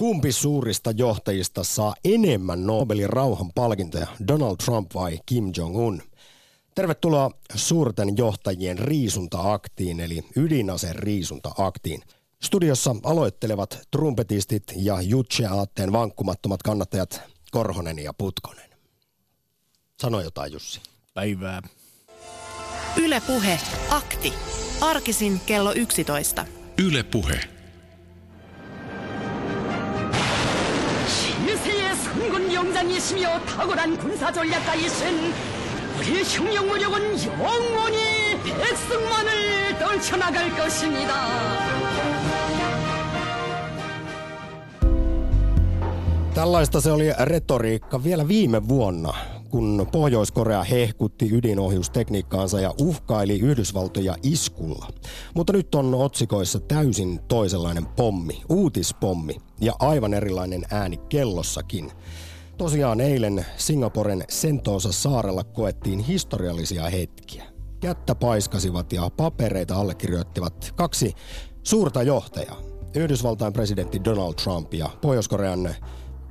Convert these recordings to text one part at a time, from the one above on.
Kumpi suurista johtajista saa enemmän Nobelin rauhanpalkintoja, Donald Trump vai Kim Jong-un? Tervetuloa suurten johtajien riisunta-aktiin, eli ydinaseen riisunta-aktiin. Studiossa aloittelevat trumpetistit ja Jutse-aatteen vankkumattomat kannattajat Korhonen ja Putkonen. Sano jotain Jussi. Päivää. Ylepuhe akti. Arkisin kello 11. Ylepuhe. 상군 영장이시며 탁월한 군사 전략가이신 우리 흉영무력은 영원히 백성만을 떨쳐나갈 것입니다. Tällaista se oli retoriikka vielä viime vuonna, kun Pohjois-Korea hehkutti ydinohjustekniikkaansa ja uhkaili Yhdysvaltoja iskulla. Mutta nyt on otsikoissa täysin toisenlainen pommi, uutispommi ja aivan erilainen ääni kellossakin. Tosiaan eilen Singaporen Sentoosa saarella koettiin historiallisia hetkiä. Kättä paiskasivat ja papereita allekirjoittivat kaksi suurta johtajaa. Yhdysvaltain presidentti Donald Trump ja Pohjois-Korean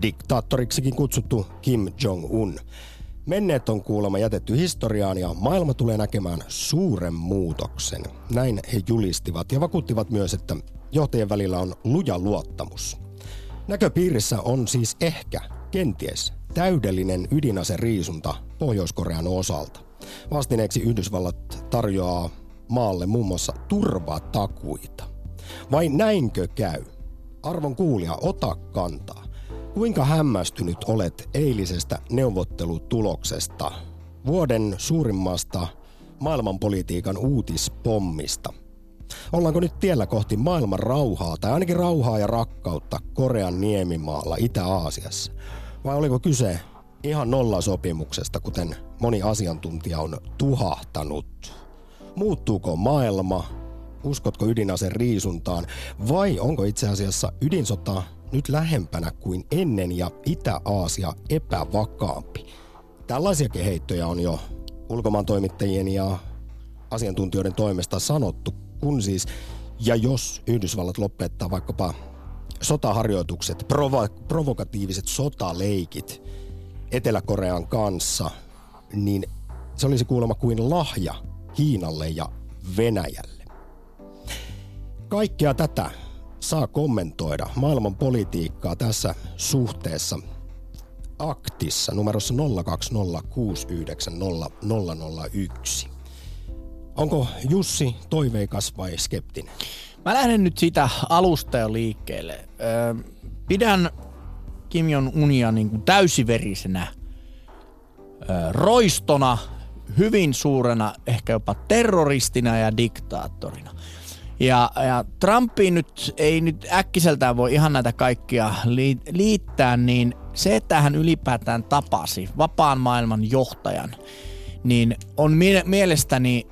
diktaattoriksikin kutsuttu Kim Jong-un. Menneet on kuulemma jätetty historiaan ja maailma tulee näkemään suuren muutoksen. Näin he julistivat ja vakuuttivat myös, että johtajien välillä on luja luottamus. Näköpiirissä on siis ehkä, kenties, täydellinen ydinaseriisunta Pohjois-Korean osalta. Vastineeksi Yhdysvallat tarjoaa maalle muun muassa turvatakuita. Vai näinkö käy? Arvon kuulija, ota kantaa. Kuinka hämmästynyt olet eilisestä neuvottelutuloksesta, vuoden suurimmasta maailmanpolitiikan uutispommista? Ollaanko nyt tiellä kohti maailman rauhaa, tai ainakin rauhaa ja rakkautta Korean niemimaalla Itä-Aasiassa? Vai oliko kyse ihan nollasopimuksesta, kuten moni asiantuntija on tuhahtanut? Muuttuuko maailma? Uskotko ydinaseen riisuntaan? Vai onko itse asiassa ydinsota nyt lähempänä kuin ennen ja Itä-Aasia epävakaampi. Tällaisia heittoja on jo ulkomaan toimittajien ja asiantuntijoiden toimesta sanottu, kun siis ja jos Yhdysvallat lopettaa vaikkapa sotaharjoitukset, provo- provokatiiviset sotaleikit Etelä-Korean kanssa, niin se olisi kuulemma kuin lahja Kiinalle ja Venäjälle. Kaikkea tätä saa kommentoida maailman politiikkaa tässä suhteessa aktissa numerossa 02069001. Onko Jussi toiveikas vai skeptinen? Mä lähden nyt siitä alusta jo liikkeelle. Öö, pidän Kim Jong-unia niin kuin täysiverisenä öö, roistona, hyvin suurena, ehkä jopa terroristina ja diktaattorina. Ja, ja Trumpiin nyt ei nyt äkkiseltään voi ihan näitä kaikkia liittää, niin se, että hän ylipäätään tapasi vapaan maailman johtajan, niin on mie- mielestäni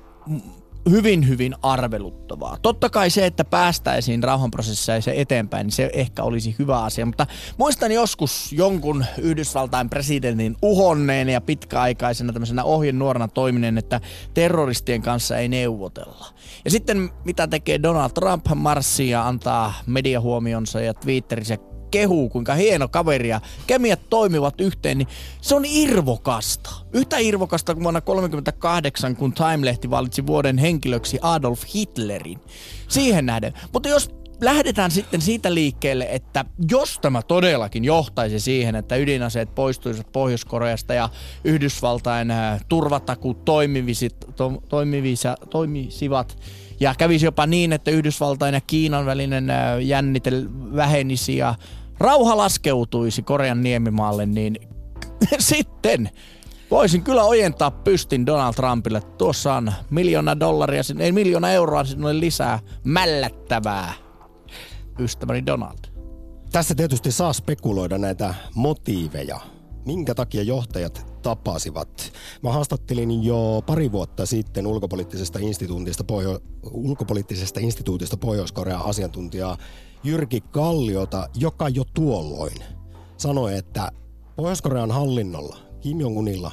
hyvin, hyvin arveluttavaa. Totta kai se, että päästäisiin rauhanprosessissa eteenpäin, niin se ehkä olisi hyvä asia, mutta muistan joskus jonkun Yhdysvaltain presidentin uhonneen ja pitkäaikaisena tämmöisenä ohjenuorana toiminen, että terroristien kanssa ei neuvotella. Ja sitten mitä tekee Donald Trump, marssii ja antaa mediahuomionsa ja Twitterissä kehuu, kuinka hieno kaveri ja kemiat toimivat yhteen, niin se on irvokasta. Yhtä irvokasta kuin vuonna 1938, kun Time-lehti valitsi vuoden henkilöksi Adolf Hitlerin. Siihen nähden. Mutta jos lähdetään sitten siitä liikkeelle, että jos tämä todellakin johtaisi siihen, että ydinaseet poistuisivat Pohjois-Koreasta ja Yhdysvaltain äh, turvatakuut toimivisit, to, toimivisa, toimisivat ja kävisi jopa niin, että Yhdysvaltain ja Kiinan välinen äh, jännite vähenisi ja rauha laskeutuisi Korean niemimaalle, niin sitten voisin kyllä ojentaa pystin Donald Trumpille. Tuossa on miljoona dollaria, ei miljoona euroa sinulle lisää mällättävää, ystäväni Donald. Tässä tietysti saa spekuloida näitä motiiveja, minkä takia johtajat tapasivat. Mä haastattelin jo pari vuotta sitten ulkopoliittisesta instituutista, Pohjo- ulkopoliittisesta instituutista Pohjois-Korean asiantuntijaa Jyrki Kalliota, joka jo tuolloin sanoi, että Pohjois-Korean hallinnolla, Kim Jong-unilla,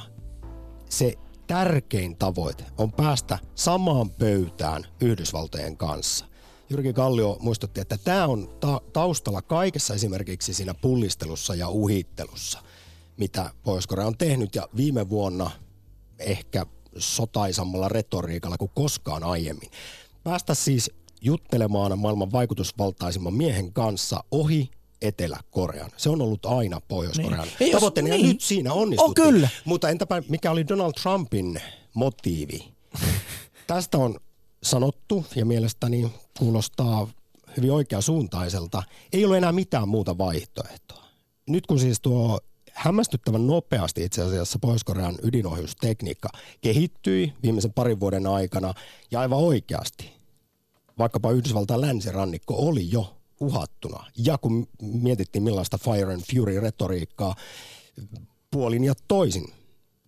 se tärkein tavoite on päästä samaan pöytään Yhdysvaltojen kanssa. Jyrki Kallio muistutti, että tämä on ta- taustalla kaikessa esimerkiksi siinä pullistelussa ja uhittelussa, mitä pohjois on tehnyt. Ja viime vuonna ehkä sotaisammalla retoriikalla kuin koskaan aiemmin. Päästä siis juttelemaan maailman vaikutusvaltaisimman miehen kanssa ohi Etelä-Korean. Se on ollut aina Pohjois-Korean niin. tavoitteena niin. ja nyt siinä onnistuttiin. On kyllä. Mutta entäpä mikä oli Donald Trumpin motiivi? Tästä on sanottu ja mielestäni kuulostaa hyvin oikeasuuntaiselta. Ei ole enää mitään muuta vaihtoehtoa. Nyt kun siis tuo hämmästyttävän nopeasti itse asiassa Pohjois-Korean ydinohjustekniikka kehittyi viimeisen parin vuoden aikana ja aivan oikeasti vaikkapa Yhdysvaltain länsirannikko oli jo uhattuna. Ja kun mietittiin millaista Fire and Fury-retoriikkaa puolin ja toisin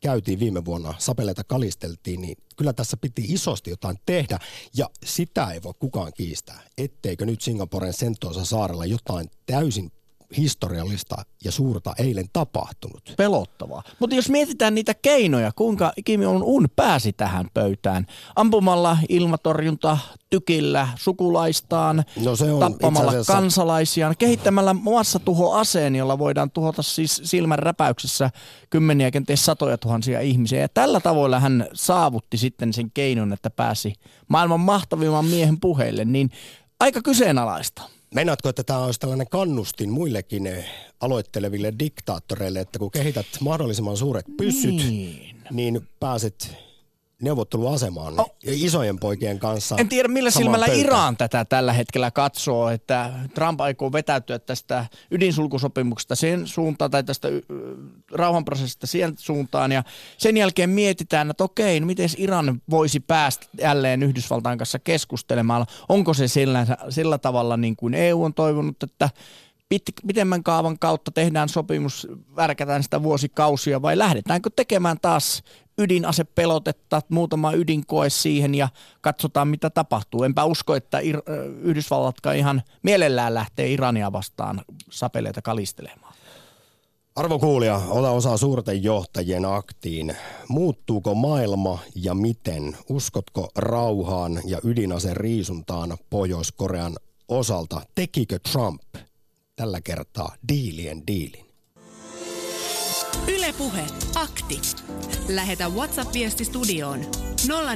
käytiin viime vuonna, sapeleita kalisteltiin, niin kyllä tässä piti isosti jotain tehdä. Ja sitä ei voi kukaan kiistää, etteikö nyt Singaporen Sentosa saarella jotain täysin historiallista ja suurta eilen tapahtunut. Pelottavaa. Mutta jos mietitään niitä keinoja, kuinka Kim Jong-un pääsi tähän pöytään. Ampumalla ilmatorjunta tykillä sukulaistaan, no se on tappamalla asiassa... kansalaisiaan, kehittämällä tuhoaseen, jolla voidaan tuhota siis silmän räpäyksessä kymmeniä, kenties satoja tuhansia ihmisiä. Ja tällä tavoilla hän saavutti sitten sen keinon, että pääsi maailman mahtavimman miehen puheille, niin aika kyseenalaista. Meinaatko, että tämä olisi tällainen kannustin muillekin eh, aloitteleville diktaattoreille, että kun kehität mahdollisimman suuret pyssyt, niin, niin pääset neuvotteluasemaan oh. isojen poikien kanssa. En tiedä millä silmällä pöytään. Iran tätä tällä hetkellä katsoo, että Trump aikoo vetäytyä tästä ydinsulkusopimuksesta sen suuntaan tai tästä rauhanprosessista siihen suuntaan ja sen jälkeen mietitään, että okei, no miten Iran voisi päästä jälleen Yhdysvaltain kanssa keskustelemaan. Onko se sillä, sillä tavalla niin kuin EU on toivonut, että pit, pitemmän kaavan kautta tehdään sopimus, värkätään sitä vuosikausia vai lähdetäänkö tekemään taas ydinasepelotetta, muutama ydinkoe siihen ja katsotaan mitä tapahtuu. Enpä usko, että Yhdysvallatkaan ihan mielellään lähtee Irania vastaan sapeleita kalistelemaan. Arvo kuulija, ota osaa suurten johtajien aktiin. Muuttuuko maailma ja miten? Uskotko rauhaan ja ydinaseen riisuntaan Pohjois-Korean osalta? Tekikö Trump tällä kertaa diilien diilin? Ylepuhe akti. Lähetä WhatsApp-viesti studioon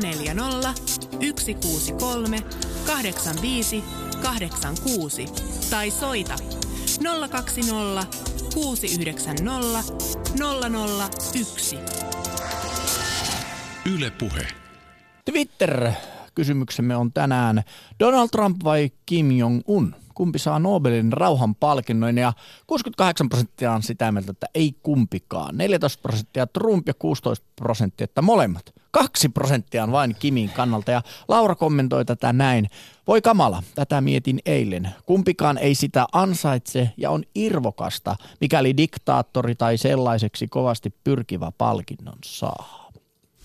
040 163 85 86 tai soita 020 690 001. Ylepuhe. Twitter-kysymyksemme on tänään Donald Trump vai Kim Jong-un? Kumpi saa Nobelin rauhan palkinnon ja 68 prosenttia on sitä mieltä, että ei kumpikaan. 14 prosenttia Trump ja 16 prosenttia, että molemmat. Kaksi prosenttia on vain Kimin kannalta ja Laura kommentoi tätä näin. Voi kamala, tätä mietin eilen. Kumpikaan ei sitä ansaitse ja on irvokasta, mikäli diktaattori tai sellaiseksi kovasti pyrkivä palkinnon saa.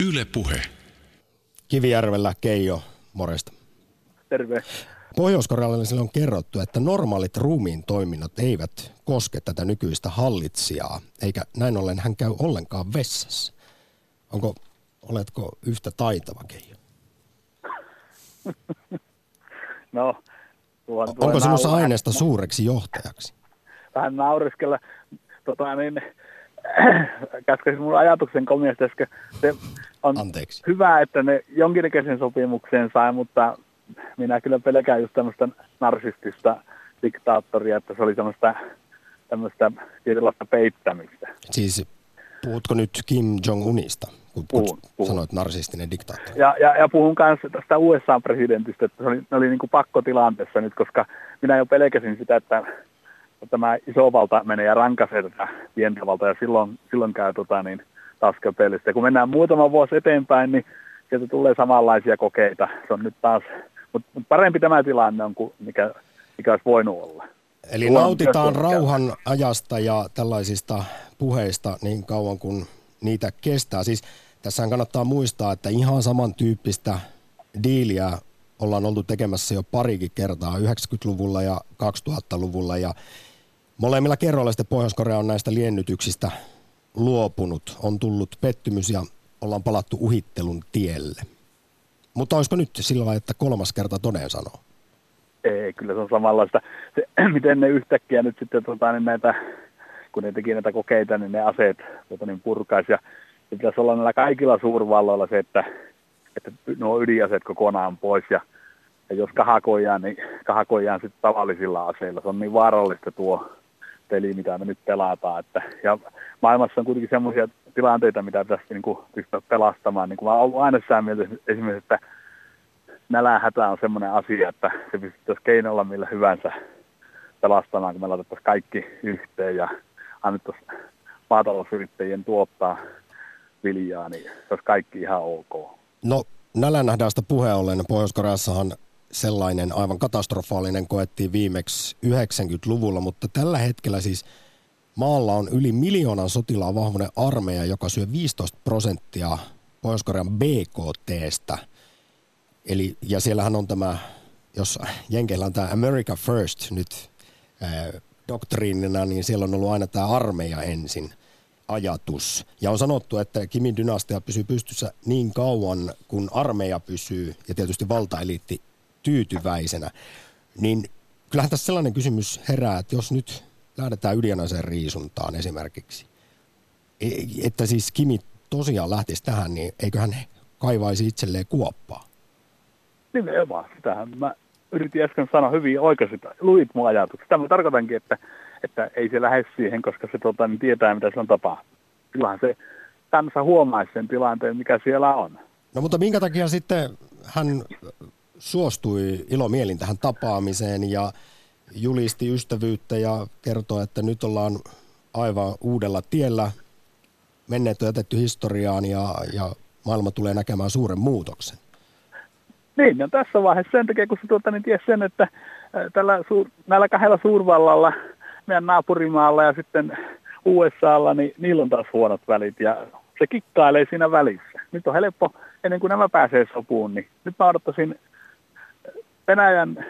Yle puhe. Kivijärvellä Keijo, moresta. Terve pohjois on kerrottu, että normaalit ruumiin toiminnot eivät koske tätä nykyistä hallitsijaa, eikä näin ollen hän käy ollenkaan vessassa. Onko, oletko yhtä taitava, Keijo? No, tuon, tuon Onko sinussa aineesta suureksi johtajaksi? Vähän nauriskella. Tota, niin, käskäsin mun ajatuksen komiasta, se on Anteeksi. hyvä, että ne jonkinnäköisen sopimukseen sai, mutta minä kyllä pelkään just tämmöistä narsistista diktaattoria, että se oli tämmöistä, tämmöistä tietynlaista peittämistä. Siis puhutko nyt Kim Jong-unista, kun puhun, puhun. sanoit narsistinen diktaattori? Ja, ja, ja puhun myös tästä USA-presidentistä, että se oli, ne oli niin kuin pakkotilanteessa nyt, koska minä jo pelkäsin sitä, että tämä iso valta menee ja rankaisee tätä pientä valtaa ja silloin, silloin käy tota, niin, taas kun mennään muutama vuosi eteenpäin, niin sieltä tulee samanlaisia kokeita. Se on nyt taas mutta mut parempi tämä tilanne on kuin mikä, mikä olisi voinut olla. Eli Tuo nautitaan rauhan ajasta ja tällaisista puheista niin kauan kuin niitä kestää. Siis tässä kannattaa muistaa, että ihan samantyyppistä diiliä ollaan oltu tekemässä jo parikin kertaa 90-luvulla ja 2000-luvulla ja molemmilla kerroilla sitten Pohjois-Korea on näistä liennytyksistä luopunut. On tullut pettymys ja ollaan palattu uhittelun tielle. Mutta olisiko nyt sillä lailla, että kolmas kerta toden sanoo? Ei, kyllä se on samanlaista. Se, miten ne yhtäkkiä nyt sitten tota, niin näitä, kun ne teki näitä kokeita, niin ne aseet tota, niin purkaisi. Ja se pitäisi olla näillä kaikilla suurvalloilla se, että, että nuo ydinaseet kokonaan pois. Ja, ja jos kahakoidaan, niin kahakoidaan sitten tavallisilla aseilla. Se on niin vaarallista tuo peli, mitä me nyt pelataan. Että, ja maailmassa on kuitenkin sellaisia tilanteita, mitä pitäisi niin kuin, pystyä pelastamaan. Niin kuin mä olen aina sitä mieltä esimerkiksi, että nälähätä on semmoinen asia, että se pystyttäisiin keinolla millä hyvänsä pelastamaan, kun me laitettaisiin kaikki yhteen ja annettaisiin maatalousyrittäjien tuottaa viljaa, niin se olisi kaikki ihan ok. No nälänhädästä puheen ollen Pohjois-Koreassahan sellainen aivan katastrofaalinen koettiin viimeksi 90-luvulla, mutta tällä hetkellä siis maalla on yli miljoonan sotilaan vahvuinen armeija, joka syö 15 prosenttia Pohjois-Korean BKTstä. Eli, ja siellähän on tämä, jos Jenkeillä on tämä America First nyt äh, doktriinina, niin siellä on ollut aina tämä armeija ensin ajatus. Ja on sanottu, että Kimin dynastia pysyy pystyssä niin kauan, kun armeija pysyy ja tietysti valtaeliitti tyytyväisenä. Niin kyllähän tässä sellainen kysymys herää, että jos nyt lähdetään ydinaseen riisuntaan esimerkiksi, e, että siis Kimi tosiaan lähtisi tähän, niin eiköhän kaivaisi itselleen kuoppaa. Nimenomaan, sitähän mä yritin äsken sanoa hyvin oikeasti, luit mun ajatuksia. Sitä mä tarkoitankin, että, että ei se lähde siihen, koska se tota, niin tietää, mitä se on tapahtunut. Kyllähän se kansa huomaisi sen tilanteen, mikä siellä on. No mutta minkä takia sitten hän suostui ilomielin tähän tapaamiseen ja julisti ystävyyttä ja kertoi, että nyt ollaan aivan uudella tiellä. Menneet on jätetty historiaan ja, ja maailma tulee näkemään suuren muutoksen. Niin, ja tässä vaiheessa sen takia, kun se tuota, niin ties sen, että tällä suur, näillä kahdella suurvallalla, meidän naapurimaalla ja sitten USAlla, niin niillä on taas huonot välit ja se kikkailee siinä välissä. Nyt on helppo, ennen kuin nämä pääsee sopuun, niin nyt mä odottaisin Venäjän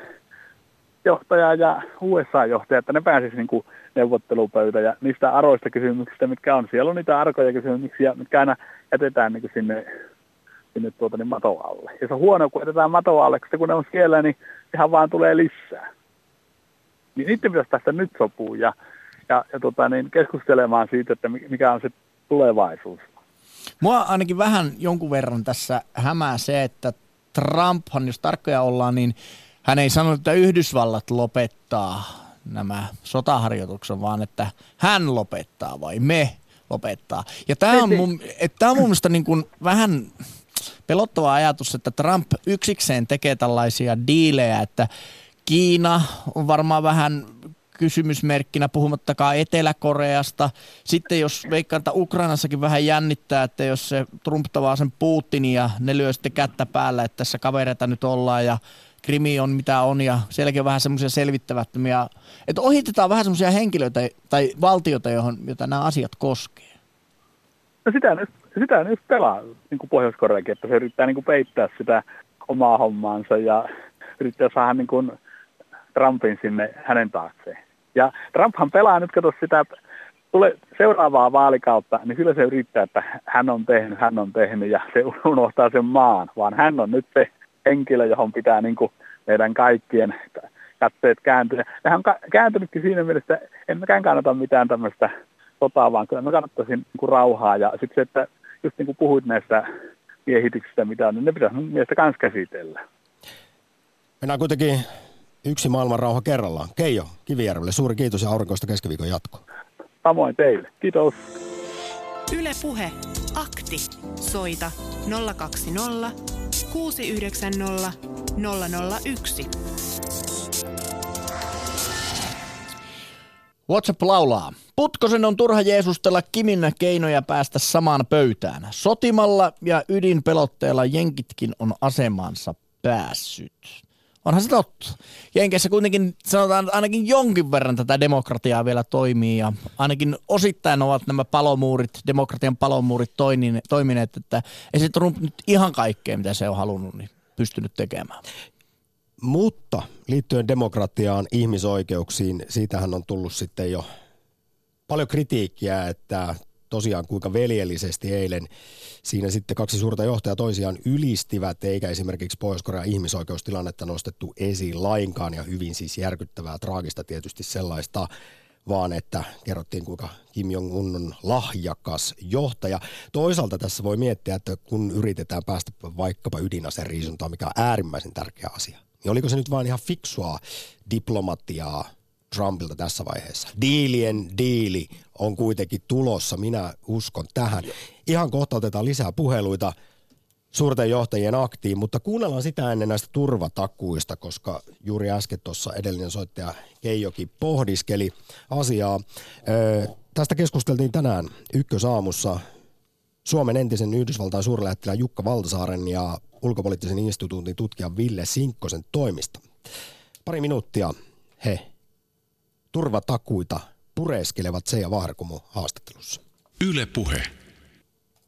johtaja ja USA-johtaja, että ne pääsisi niin neuvottelupöytä ja niistä aroista kysymyksistä, mitkä on. Siellä on niitä arkoja kysymyksiä, mitkä aina jätetään niin sinne, sinne tuota, niin mato alle. Ja se on huono, kun jätetään mato alle, koska kun ne on siellä, niin ihan vaan tulee lisää. Niin niiden pitäisi tästä nyt sopuu ja, ja, ja tota, niin keskustelemaan siitä, että mikä on se tulevaisuus. Mua ainakin vähän jonkun verran tässä hämää se, että Trumphan, jos tarkkoja ollaan, niin hän ei sanonut, että Yhdysvallat lopettaa nämä sotaharjoitukset, vaan että hän lopettaa vai me lopettaa. Ja tämä on mun, tämä on mun mielestä niin kuin vähän pelottava ajatus, että Trump yksikseen tekee tällaisia diilejä, että Kiina on varmaan vähän kysymysmerkkinä, puhumattakaan Etelä-Koreasta. Sitten jos veikkaan, että Ukrainassakin vähän jännittää, että jos se Trump tavaa sen Putinin ja ne lyö sitten kättä päällä, että tässä kavereita nyt ollaan ja Krimi on mitä on ja sielläkin on vähän semmoisia selvittämättömiä, että ohitetaan vähän semmoisia henkilöitä tai valtioita, johon, jota nämä asiat koskee. No sitä nyt, sitä nyt pelaa niin kuin Pohjois-Koreakin, että se yrittää niin kuin peittää sitä omaa hommaansa ja yrittää saada niin kuin Trumpin sinne hänen taakseen. Ja Trumphan pelaa nyt, kato sitä tule seuraavaa vaalikautta, niin kyllä se yrittää, että hän on tehnyt, hän on tehnyt ja se unohtaa sen maan, vaan hän on nyt se henkilö, johon pitää niin kuin meidän kaikkien katseet kääntyä. Ja hän on kääntynytkin siinä mielessä, en mäkään kannata mitään tämmöistä sotaa, vaan kyllä mä kannattaisin niin kuin rauhaa. Ja sitten se, että just niin kuin puhuit näistä miehityksistä, mitä on, niin ne pitäisi mielestä myös käsitellä. Mennään kuitenkin yksi maailman rauha kerrallaan. Keijo Kivijärvelle, suuri kiitos ja aurinkoista keskiviikon jatkoa. Samoin teille. Kiitos. Yle Puhe. Akti. Soita 020 690 001. WhatsApp laulaa. Putkosen on turha jeesustella Kimin keinoja päästä samaan pöytään. Sotimalla ja ydinpelotteella jenkitkin on asemansa päässyt. Onhan se totta. Jenkeissä kuitenkin sanotaan ainakin jonkin verran tätä demokratiaa vielä toimii ja ainakin osittain ovat nämä palomuurit, demokratian palomuurit toimineet, että ei se Trump nyt ihan kaikkea, mitä se on halunnut, niin pystynyt tekemään. Mutta liittyen demokratiaan, ihmisoikeuksiin, siitähän on tullut sitten jo paljon kritiikkiä, että tosiaan kuinka veljellisesti eilen siinä sitten kaksi suurta johtajaa toisiaan ylistivät, eikä esimerkiksi Pohjois-Korean ihmisoikeustilannetta nostettu esiin lainkaan ja hyvin siis järkyttävää, traagista tietysti sellaista vaan että kerrottiin kuinka Kim Jong-un on lahjakas johtaja. Toisaalta tässä voi miettiä, että kun yritetään päästä vaikkapa ydinaseriisuntaan, mikä on äärimmäisen tärkeä asia, niin oliko se nyt vain ihan fiksua diplomatiaa Trumpilta tässä vaiheessa? Diilien diili on kuitenkin tulossa, minä uskon tähän. Ihan kohta otetaan lisää puheluita suurten johtajien aktiin, mutta kuunnellaan sitä ennen näistä turvatakuista, koska juuri äsken tuossa edellinen soittaja Keijoki pohdiskeli asiaa. Ö, tästä keskusteltiin tänään ykkösaamussa Suomen entisen Yhdysvaltain suurlähettilään Jukka Valtasaaren ja ulkopoliittisen instituutin tutkijan Ville Sinkkosen toimista. Pari minuuttia he turvatakuita pureskelevat se ja Vaharkumo haastattelussa. Yle Puhe.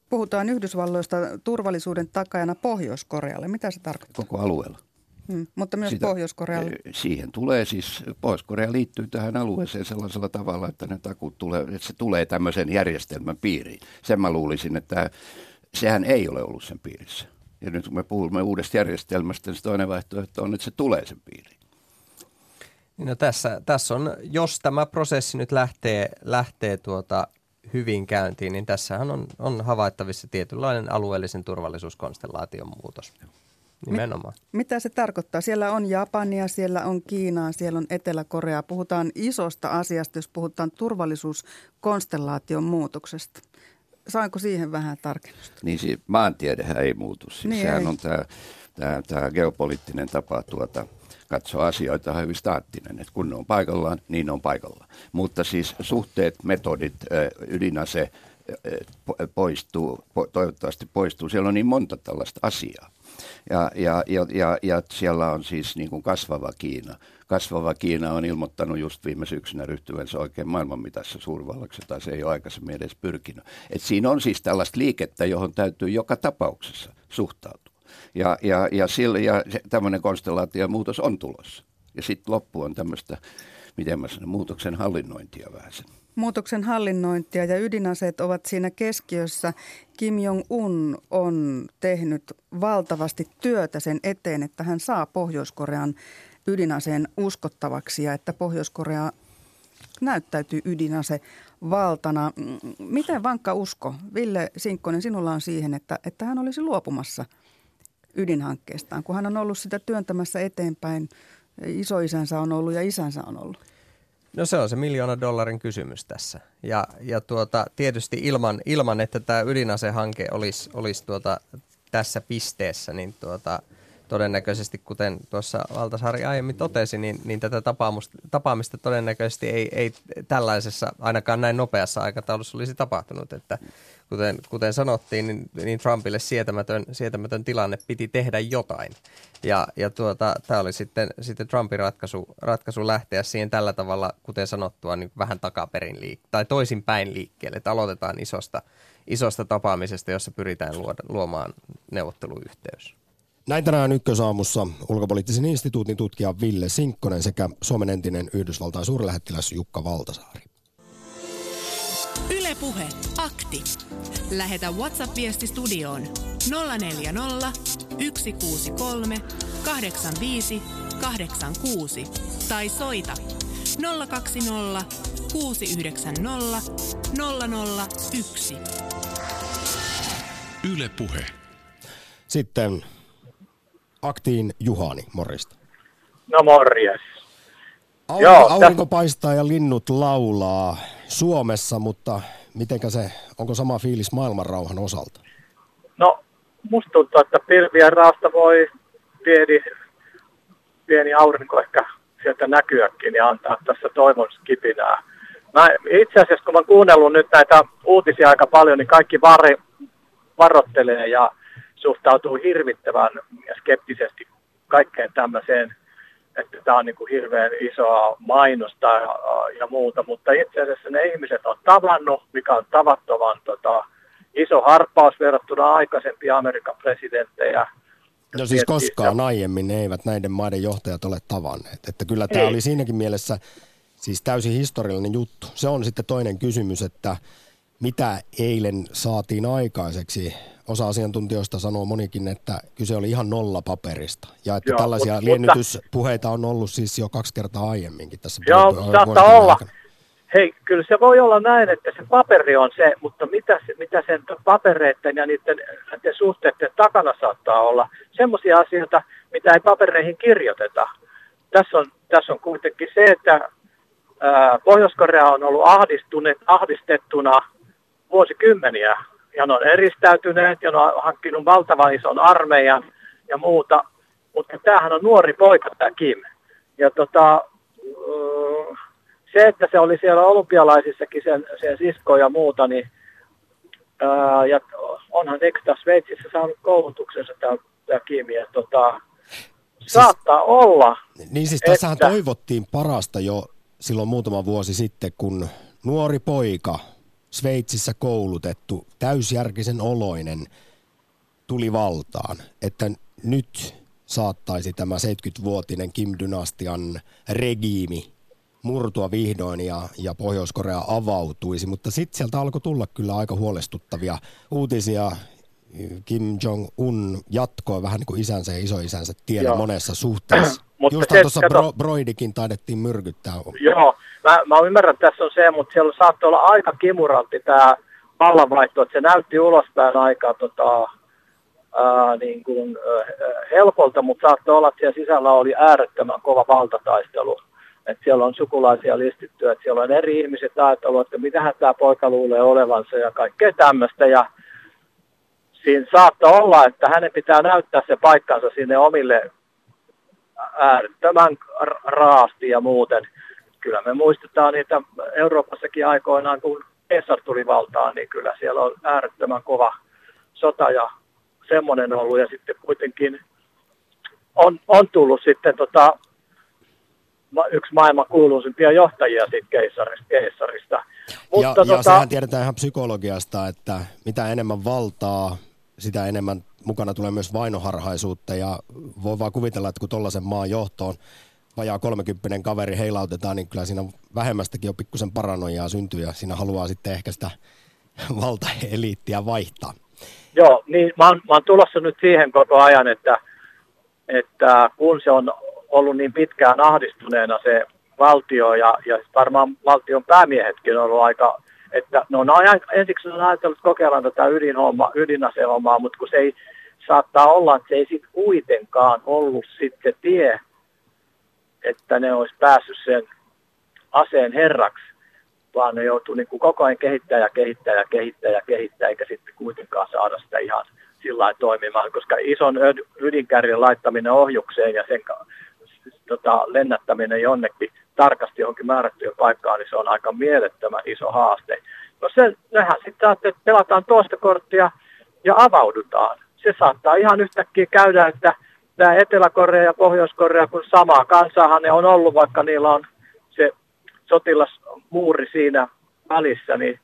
Puhutaan Yhdysvalloista turvallisuuden takajana Pohjois-Korealle. Mitä se tarkoittaa? Koko alueella. Hmm, mutta myös Sitä, Pohjois-Korealle. Eh, siihen tulee siis, Pohjois-Korea liittyy tähän alueeseen sellaisella tavalla, että ne takut tulee, että se tulee tämmöisen järjestelmän piiriin. Sen mä luulisin, että sehän ei ole ollut sen piirissä. Ja nyt kun me puhumme uudesta järjestelmästä, niin se toinen vaihtoehto on, että se tulee sen piiriin. No tässä, tässä on, jos tämä prosessi nyt lähtee, lähtee tuota hyvin käyntiin, niin tässähän on, on havaittavissa tietynlainen alueellisen turvallisuuskonstellaation muutos. Nimenomaan. Mit, mitä se tarkoittaa? Siellä on Japania, siellä on Kiinaa, siellä on Etelä-Korea. Puhutaan isosta asiasta, jos puhutaan turvallisuuskonstellaation muutoksesta. Saanko siihen vähän tarkennusta? Niin, siis maantiedehän ei muutu. Siis niin sehän ei. on tämä, tämä, tämä geopoliittinen tapa tuota, katsoa asioita hyvin staattinen, että kun ne on paikallaan, niin ne on paikallaan. Mutta siis suhteet, metodit, ydinase poistuu, toivottavasti poistuu. Siellä on niin monta tällaista asiaa. Ja, ja, ja, ja, ja siellä on siis niin kuin kasvava Kiina. Kasvava Kiina on ilmoittanut just viime syksynä ryhtyvänsä oikein maailmanmitassa suurvallaksi, tai se ei ole aikaisemmin edes pyrkinyt. Et siinä on siis tällaista liikettä, johon täytyy joka tapauksessa suhtautua. Ja, ja, ja, sillä, ja tämmöinen konstellaatiomuutos on tulossa. Ja sitten loppu on tämmöistä, miten mä sanon, muutoksen hallinnointia vähän sen. Muutoksen hallinnointia ja ydinaseet ovat siinä keskiössä. Kim Jong-un on tehnyt valtavasti työtä sen eteen, että hän saa Pohjois-Korean ydinaseen uskottavaksi ja että Pohjois-Korea näyttäytyy ydinase valtana. Miten vankka usko, Ville Sinkkonen, sinulla on siihen, että, että hän olisi luopumassa – ydinhankkeestaan, kun hän on ollut sitä työntämässä eteenpäin. Isoisänsä on ollut ja isänsä on ollut. No se on se miljoona dollarin kysymys tässä. Ja, ja tuota, tietysti ilman, ilman, että tämä ydinasehanke olisi, olisi tuota, tässä pisteessä, niin tuota, todennäköisesti, kuten tuossa Valtasaari aiemmin totesi, niin, niin tätä tapaamista, tapaamista todennäköisesti ei, ei tällaisessa, ainakaan näin nopeassa aikataulussa olisi tapahtunut. Että kuten, kuten sanottiin, niin, niin Trumpille sietämätön, sietämätön tilanne piti tehdä jotain. Ja, ja tuota, tämä oli sitten, sitten Trumpin ratkaisu, ratkaisu lähteä siihen tällä tavalla, kuten sanottua, niin vähän takaperin liik- tai toisinpäin liikkeelle, että aloitetaan isosta, isosta tapaamisesta, jossa pyritään luoda, luomaan neuvotteluyhteys. Näin tänään ykkösaamussa ulkopoliittisen instituutin tutkija Ville Sinkkonen sekä Suomen entinen Yhdysvaltain suurlähettiläs Jukka Valtasaari. Ylepuhe akti. Lähetä WhatsApp-viesti studioon 040 163 85 86 tai soita 020 690 001. Ylepuhe. Sitten aktiin Juhani, morjesta. No morjes. Aurinko, Joo, aurinko paistaa ja linnut laulaa Suomessa, mutta mitenkä se, onko sama fiilis maailmanrauhan osalta? No, musta tuntuu, että pilvien raasta voi pieni, pieni aurinko ehkä sieltä näkyäkin ja antaa tässä toivon kipinää. Mä, itse asiassa kun mä kuunnellut nyt näitä uutisia aika paljon, niin kaikki var, varottelee ja suhtautuu hirvittävän skeptisesti kaikkeen tämmöiseen että tämä on niin kuin hirveän isoa mainosta ja, ja muuta, mutta itse asiassa ne ihmiset on tavannut, mikä on tavattoman tota, iso harppaus verrattuna aikaisempia Amerikan presidenttejä. No siis koskaan ja... aiemmin ne eivät näiden maiden johtajat ole tavanneet. Että kyllä tämä Ei. oli siinäkin mielessä siis täysin historiallinen juttu. Se on sitten toinen kysymys, että mitä eilen saatiin aikaiseksi. Osa asiantuntijoista sanoo monikin, että kyse oli ihan nolla paperista. Ja että Joo, tällaisia mutta, liennytyspuheita on ollut siis jo kaksi kertaa aiemminkin tässä Joo, saattaa olla. Aikana. Hei, kyllä se voi olla näin, että se paperi on se, mutta mitä, mitä sen papereiden ja niiden, niiden suhteiden takana saattaa olla? Semmoisia asioita, mitä ei papereihin kirjoiteta. Tässä on, tässä on kuitenkin se, että Pohjois-Korea on ollut ahdistettuna vuosikymmeniä ja ne on eristäytyneet ja ne on hankkinut valtavan ison armeijan ja muuta, mutta tämähän on nuori poika tämä Kim. Ja tota, se, että se oli siellä olympialaisissakin sen, sen sisko ja muuta, niin ää, ja onhan eikö Sveitsissä saanut koulutuksensa tämä, tämä Kim, ja tota, siis, saattaa olla. Niin siis tässähän että, toivottiin parasta jo silloin muutama vuosi sitten, kun nuori poika, Sveitsissä koulutettu, täysjärkisen oloinen, tuli valtaan, että nyt saattaisi tämä 70-vuotinen Kim-dynastian regiimi murtua vihdoin ja, ja Pohjois-Korea avautuisi, mutta sitten sieltä alkoi tulla kyllä aika huolestuttavia uutisia. Kim Jong-un jatkoi vähän niin kuin isänsä ja isoisänsä tiellä Joo. monessa suhteessa. mutta Just tuossa kato... Broidikin taidettiin myrkyttää. Joo, mä, mä ymmärrän, että tässä on se, mutta siellä saattoi olla aika kimurantti tämä vallanvaihto, että se näytti ulospäin aika tota, ää, niin kuin, ää, helpolta, mutta saattoi olla, että siellä sisällä oli äärettömän kova valtataistelu että siellä on sukulaisia listitty, että siellä on eri ihmiset ajatellut, että mitähän tämä poika luulee olevansa ja kaikkea tämmöistä. Ja siinä saattaa olla, että hänen pitää näyttää se paikkansa sinne omille äärettömän raasti ja muuten. Kyllä me muistetaan niitä Euroopassakin aikoinaan, kun Esar tuli valtaan, niin kyllä siellä on äärettömän kova sota ja semmoinen ollut. Ja sitten kuitenkin on, on tullut sitten tota, yksi maailman kuuluisimpia johtajia siitä keisarista. keisarista. Mutta ja, tota, ja sehän tiedetään ihan psykologiasta, että mitä enemmän valtaa, sitä enemmän mukana tulee myös vainoharhaisuutta ja voi vaan kuvitella, että kun tuollaisen maan johtoon vajaa 30 kaveri heilautetaan, niin kyllä siinä vähemmästäkin jo pikkusen paranoiaa syntyy ja siinä haluaa sitten ehkä sitä valtaeliittiä vaihtaa. Joo, niin mä oon, mä oon tulossa nyt siihen koko ajan, että, että kun se on ollut niin pitkään ahdistuneena se valtio ja, ja varmaan valtion päämiehetkin on ollut aika, että no, no ensiksi on ajatellut kokeillaan tätä ydinhomma, ydinasehommaa, mutta kun se ei saattaa olla, että se ei sitten kuitenkaan ollut sitten tie, että ne olisi päässyt sen aseen herraksi, vaan ne joutuu niin kuin koko ajan kehittämään ja kehittämään ja kehittämään ja kehittämään, eikä sitten kuitenkaan saada sitä ihan sillä toimimaan, koska ison ydinkärjen laittaminen ohjukseen ja sen tota, lennättäminen jonnekin tarkasti johonkin määrättyyn paikkaan, niin se on aika mielettömän iso haaste. No se, nehän sitten että pelataan toista korttia ja avaudutaan. Se saattaa ihan yhtäkkiä käydä, että tämä Etelä-Korea ja Pohjois-Korea, kun samaa kansaahan ne on ollut, vaikka niillä on se sotilasmuuri siinä välissä, niin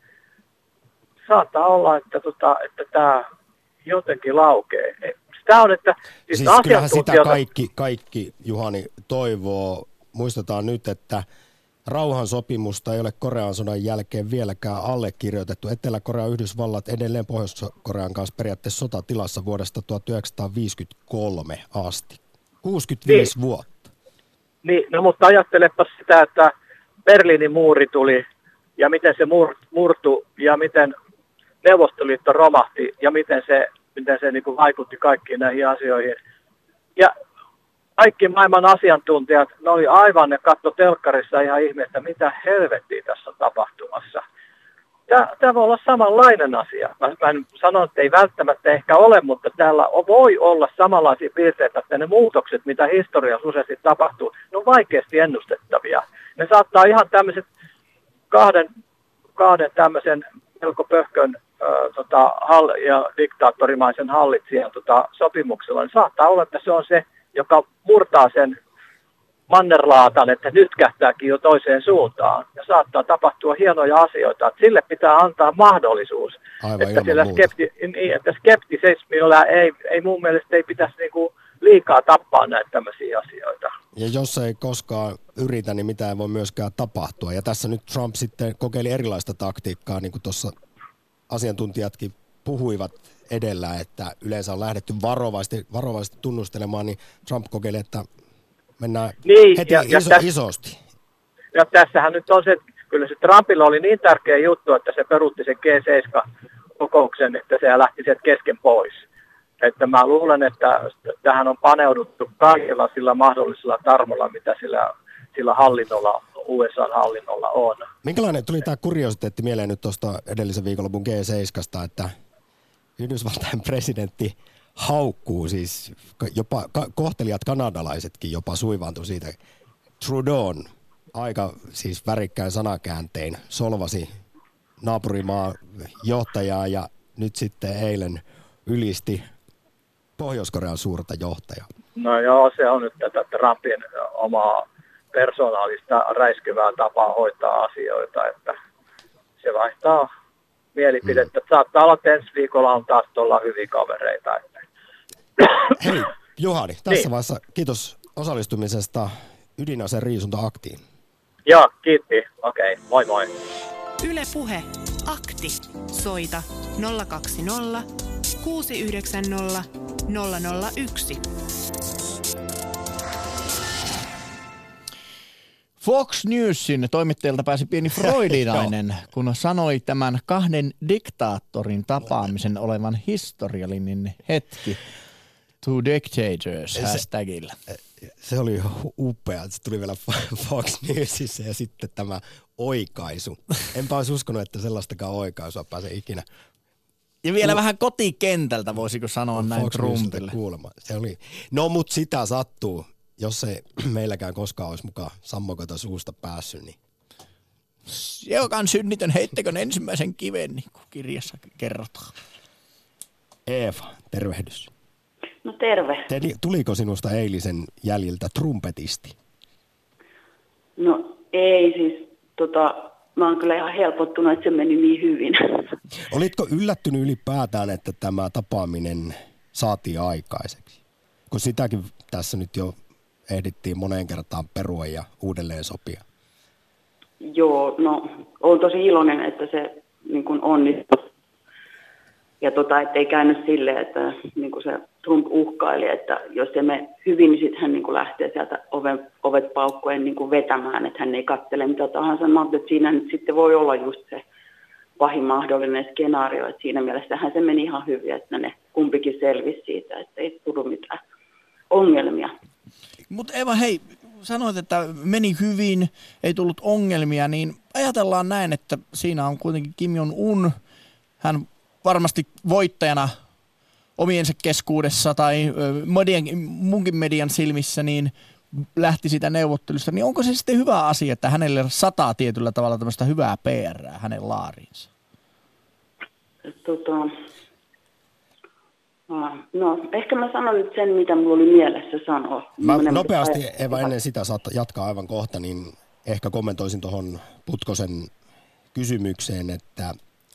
saattaa olla, että, tota, että tämä jotenkin laukee. Tämä on, että siis, siis kyllähän sitä kaikki, kaikki, Juhani, toivoo. Muistetaan nyt, että rauhansopimusta ei ole Korean sodan jälkeen vieläkään allekirjoitettu. Etelä-Korea Yhdysvallat edelleen Pohjois-Korean kanssa periaatteessa sotatilassa vuodesta 1953 asti. 65 niin. vuotta. Niin, no mutta ajattelepa sitä, että Berliinin muuri tuli ja miten se murtu ja miten Neuvostoliitto romahti ja miten se miten se niin kuin vaikutti kaikkiin näihin asioihin. Ja kaikki maailman asiantuntijat, ne oli aivan, ne katto telkkarissa ihan ihmeessä, mitä helvettiä tässä on tapahtumassa. Tämä voi olla samanlainen asia. Mä, mä en sano, että ei välttämättä ehkä ole, mutta täällä voi olla samanlaisia piirteitä, että ne muutokset, mitä historiassa useasti tapahtuu, ne on vaikeasti ennustettavia. Ne saattaa ihan tämmöiset kahden, kahden tämmöisen melko pöhkön tota, hall- ja diktaattorimaisen hallitsijan tota, sopimuksella, niin saattaa olla, että se on se, joka murtaa sen mannerlaatan, että nyt kähtääkin jo toiseen suuntaan. Ja saattaa tapahtua hienoja asioita. Että sille pitää antaa mahdollisuus. Aivan että, sillä skepti, niin, että skeptisismillä ei, ei mun mielestä ei pitäisi niinku liikaa tappaa näitä tämmöisiä asioita. Ja jos ei koskaan yritä, niin mitään ei voi myöskään tapahtua. Ja tässä nyt Trump sitten kokeili erilaista taktiikkaa, niin kuin tuossa asiantuntijatkin puhuivat edellä, että yleensä on lähdetty varovasti, varovasti tunnustelemaan, niin Trump kokeili, että mennään niin, heti ja, iso, ja täs, isosti. Ja tässähän nyt on se, kyllä se Trumpilla oli niin tärkeä juttu, että se peruutti sen G7-kokouksen, että se lähti sieltä kesken pois. Että mä luulen, että tähän on paneuduttu kaikilla sillä mahdollisella tarmolla, mitä sillä, sillä hallinnolla, USA-hallinnolla on. Minkälainen tuli tämä kuriositeetti mieleen nyt tuosta edellisen viikonlopun G7, että Yhdysvaltain presidentti haukkuu siis, jopa kohtelijat kanadalaisetkin jopa suivaantui siitä. Trudeau aika siis värikkään sanakääntein solvasi naapurimaa johtajaa ja nyt sitten eilen ylisti Pohjois-Korean suurta johtajaa. No joo, se on nyt tätä Trumpin omaa persoonallista räiskyvää tapaa hoitaa asioita, että se vaihtaa mielipidettä. Mm. Saattaa olla, että ensi viikolla on taas tuolla hyviä kavereita. Hei, Juhani, tässä niin. vaiheessa kiitos osallistumisesta ydinaseen riisunta-aktiin. Joo, kiitti. Okei, okay. moi moi. Yle Puhe. Akti. Soita 020 690 001. Fox Newsin toimittajalta pääsi pieni freudinainen, kun sanoi tämän kahden diktaattorin tapaamisen olevan historiallinen hetki. Two dictators hashtagillä. Se oli upea, se tuli vielä Fox Newsissa ja sitten tämä oikaisu. Enpä olisi uskonut, että sellaistakaan oikaisua pääsee ikinä. Ja vielä no, vähän kotikentältä voisiko sanoa no, näin Fox Trumpille. Kuulemma. Se oli, no mut sitä sattuu jos ei meilläkään koskaan olisi mukaan sammokota suusta päässyt, niin joka on synnitön, heittekö ensimmäisen kiven, niin kuin kirjassa kerrotaan. Eeva, tervehdys. No terve. Te, tuliko sinusta eilisen jäljiltä trumpetisti? No ei siis, tota, mä oon kyllä ihan helpottunut, että se meni niin hyvin. Olitko yllättynyt ylipäätään, että tämä tapaaminen saatiin aikaiseksi? Kun sitäkin tässä nyt jo ehdittiin moneen kertaan perua ja uudelleen sopia? Joo, no olen tosi iloinen, että se niin kuin onnistui. Ja tota, ettei käynyt silleen, että niin kuin se Trump uhkaili, että jos se me hyvin, niin sitten hän niin kuin lähtee sieltä oven, ovet paukkuen niin kuin vetämään, että hän ei kattele mitä tahansa. Mä että siinä nyt sitten voi olla just se pahin mahdollinen skenaario, että siinä mielessähän se meni ihan hyvin, että ne kumpikin selvisi siitä, että ei tullut mitään ongelmia. Mutta Eva, hei, sanoit, että meni hyvin, ei tullut ongelmia, niin ajatellaan näin, että siinä on kuitenkin Kim Jong-un, hän varmasti voittajana omiensa keskuudessa tai median, munkin median silmissä, niin lähti sitä neuvottelusta, niin onko se sitten hyvä asia, että hänelle sataa tietyllä tavalla tämmöistä hyvää PR hänen laariinsa? Tota, No, ehkä mä sanon nyt sen, mitä mulla oli mielessä sanoa. Mä nopeasti, Eva, ennen sitä saat jatkaa aivan kohta, niin ehkä kommentoisin tuohon Putkosen kysymykseen, että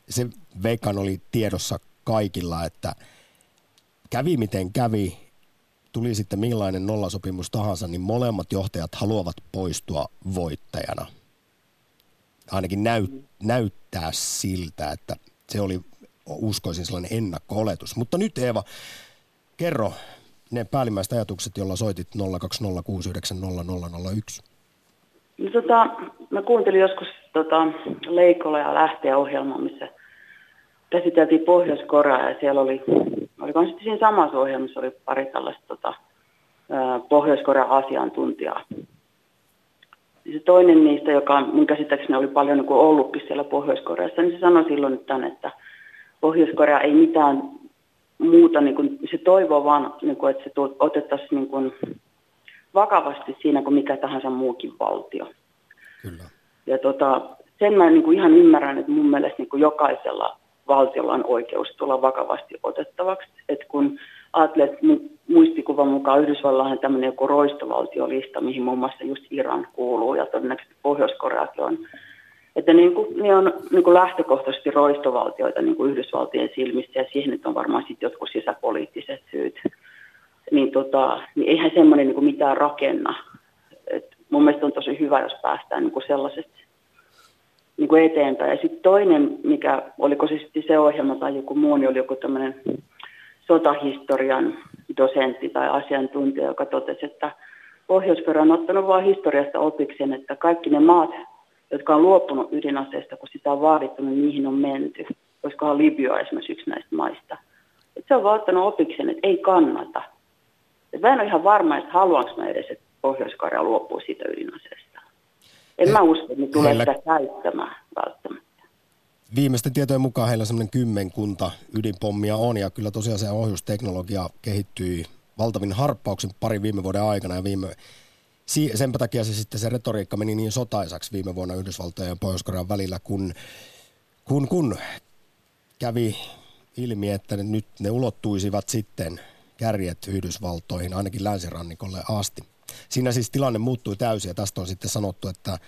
se veikkaan oli tiedossa kaikilla, että kävi miten kävi, tuli sitten millainen nollasopimus tahansa, niin molemmat johtajat haluavat poistua voittajana. Ainakin näy, näyttää siltä, että se oli uskoisin sellainen ennakko-oletus. Mutta nyt Eeva, kerro ne päällimmäiset ajatukset, joilla soitit 020690001. No, tota, mä kuuntelin joskus tota, Leikola ja Lähteä ohjelma, missä käsiteltiin Pohjois-Korea ja siellä oli, oliko sitten siinä samassa ohjelmassa oli pari tällaista tota, Pohjois-Korean asiantuntijaa. Se toinen niistä, joka mun käsittääkseni oli paljon niin kuin ollutkin siellä Pohjois-Koreassa, niin se sanoi silloin nyt tämän, että Pohjois-Korea ei mitään muuta, niin kuin, se toivoo vaan, niin kuin, että se otettaisiin niin kuin, vakavasti siinä kuin mikä tahansa muukin valtio. Kyllä. Ja tota, sen mä niin kuin ihan ymmärrän, että mun mielestä niin kuin jokaisella valtiolla on oikeus tulla vakavasti otettavaksi. että kun ajattelet muistikuvan mukaan Yhdysvallahan tämmöinen joku roistovaltiolista, mihin muun muassa just Iran kuuluu ja todennäköisesti Pohjois-Koreakin on että niin kuin, ne on niin kuin lähtökohtaisesti roistovaltioita niin kuin Yhdysvaltien silmissä ja siihen nyt on varmaan sitten jotkut sisäpoliittiset syyt. Niin, tota, niin eihän semmoinen niin kuin mitään rakenna. Et mun mielestä on tosi hyvä, jos päästään niin kuin sellaisesta niin kuin eteenpäin. Ja sitten toinen, mikä, oliko se sitten se ohjelma tai joku muu, niin oli joku tämmöinen sotahistorian dosentti tai asiantuntija, joka totesi, että pohjois on ottanut vain historiasta opikseen, että kaikki ne maat, jotka on luopunut ydinaseesta, kun sitä on vaadittu, niin niihin on menty. Olisikohan Libya esimerkiksi yksi näistä maista. Et se on vaan ottanut opikseen, että ei kannata. Et mä en ole ihan varma, että haluanko mä edes, että pohjois luopuu siitä ydinaseesta. En He, mä usko, että ne tulee heillä... sitä käyttämään välttämättä. Viimeisten tietojen mukaan heillä semmoinen kymmenkunta ydinpommia on, ja kyllä tosiaan se ohjusteknologia kehittyi valtavin harppauksen pari viime vuoden aikana, ja viime, sen takia se sitten se retoriikka meni niin sotaisaksi viime vuonna Yhdysvaltojen ja Pohjois-Korean välillä, kun, kun, kun kävi ilmi, että ne nyt ne ulottuisivat sitten kärjet Yhdysvaltoihin, ainakin länsirannikolle asti. Siinä siis tilanne muuttui täysin ja tästä on sitten sanottu, että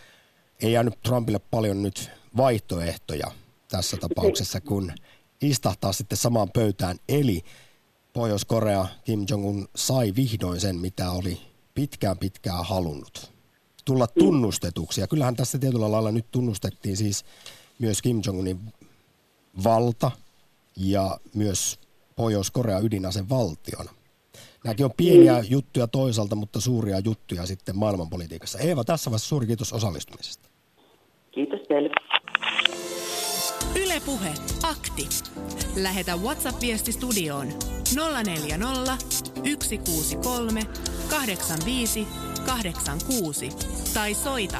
ei jäänyt Trumpille paljon nyt vaihtoehtoja tässä tapauksessa, kun istahtaa sitten samaan pöytään. Eli Pohjois-Korea Kim Jong-un sai vihdoin sen, mitä oli pitkään pitkään halunnut. Tulla tunnustetuksi. Ja kyllähän tässä tietyllä lailla nyt tunnustettiin siis myös Kim Jong-unin valta ja myös Pohjois-Korea ydinase valtiona. Nämäkin on pieniä mm. juttuja toisaalta, mutta suuria juttuja sitten maailmanpolitiikassa. Eeva, tässä vaiheessa suuri kiitos osallistumisesta. Kiitos teille. Ylepuhe akti. Lähetä WhatsApp-viesti studioon 040 163 85 86 tai soita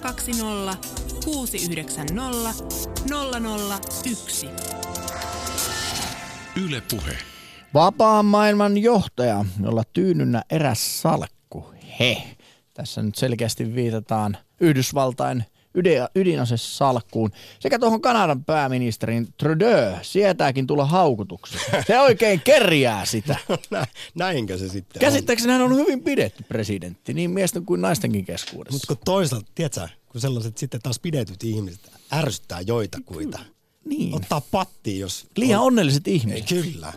020 690 001. Yle Puhe. Vapaan maailman johtaja, jolla tyynynnä eräs salkku. He. Tässä nyt selkeästi viitataan Yhdysvaltain ydinasesalkkuun sekä tuohon Kanadan pääministerin Trudeau sietääkin tulla haukutuksi. Se oikein kerjää sitä. Näinkö se sitten Käsittääkseni hän on hyvin pidetty presidentti, niin miesten kuin naistenkin keskuudessa. Mutta kun toisaalta, tiedätkö, kun sellaiset sitten taas pidetyt ihmiset ärsyttää joitakuita. Niin. Ottaa pattiin, jos... Liian on... onnelliset ihmiset. Kyllä,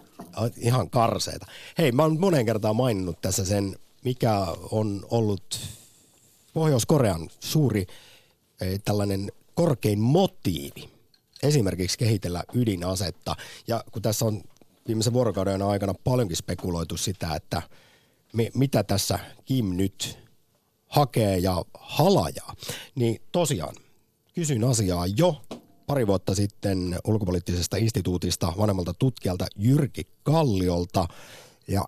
ihan karseita. Hei, mä oon monen kertaan maininnut tässä sen, mikä on ollut Pohjois-Korean suuri tällainen korkein motiivi esimerkiksi kehitellä ydinasetta. Ja kun tässä on viimeisen vuorokauden aikana paljonkin spekuloitu sitä, että me, mitä tässä Kim nyt hakee ja halajaa, niin tosiaan kysyin asiaa jo pari vuotta sitten ulkopoliittisesta instituutista vanhemmalta tutkijalta Jyrki Kalliolta ja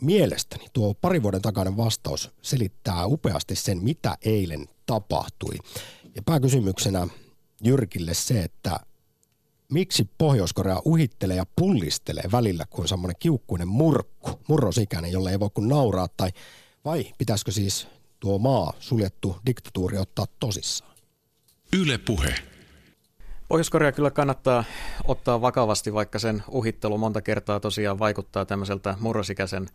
mielestäni tuo pari vuoden takainen vastaus selittää upeasti sen, mitä eilen tapahtui. Ja pääkysymyksenä Jyrkille se, että miksi Pohjois-Korea uhittelee ja pullistelee välillä kuin semmoinen kiukkuinen murkku, murrosikäinen, jolle ei voi kuin nauraa, tai vai pitäisikö siis tuo maa, suljettu diktatuuri ottaa tosissaan? Yle puhe. Pohjois-Korea kyllä kannattaa ottaa vakavasti, vaikka sen uhittelu monta kertaa tosiaan vaikuttaa tämmöiseltä murrosikäisen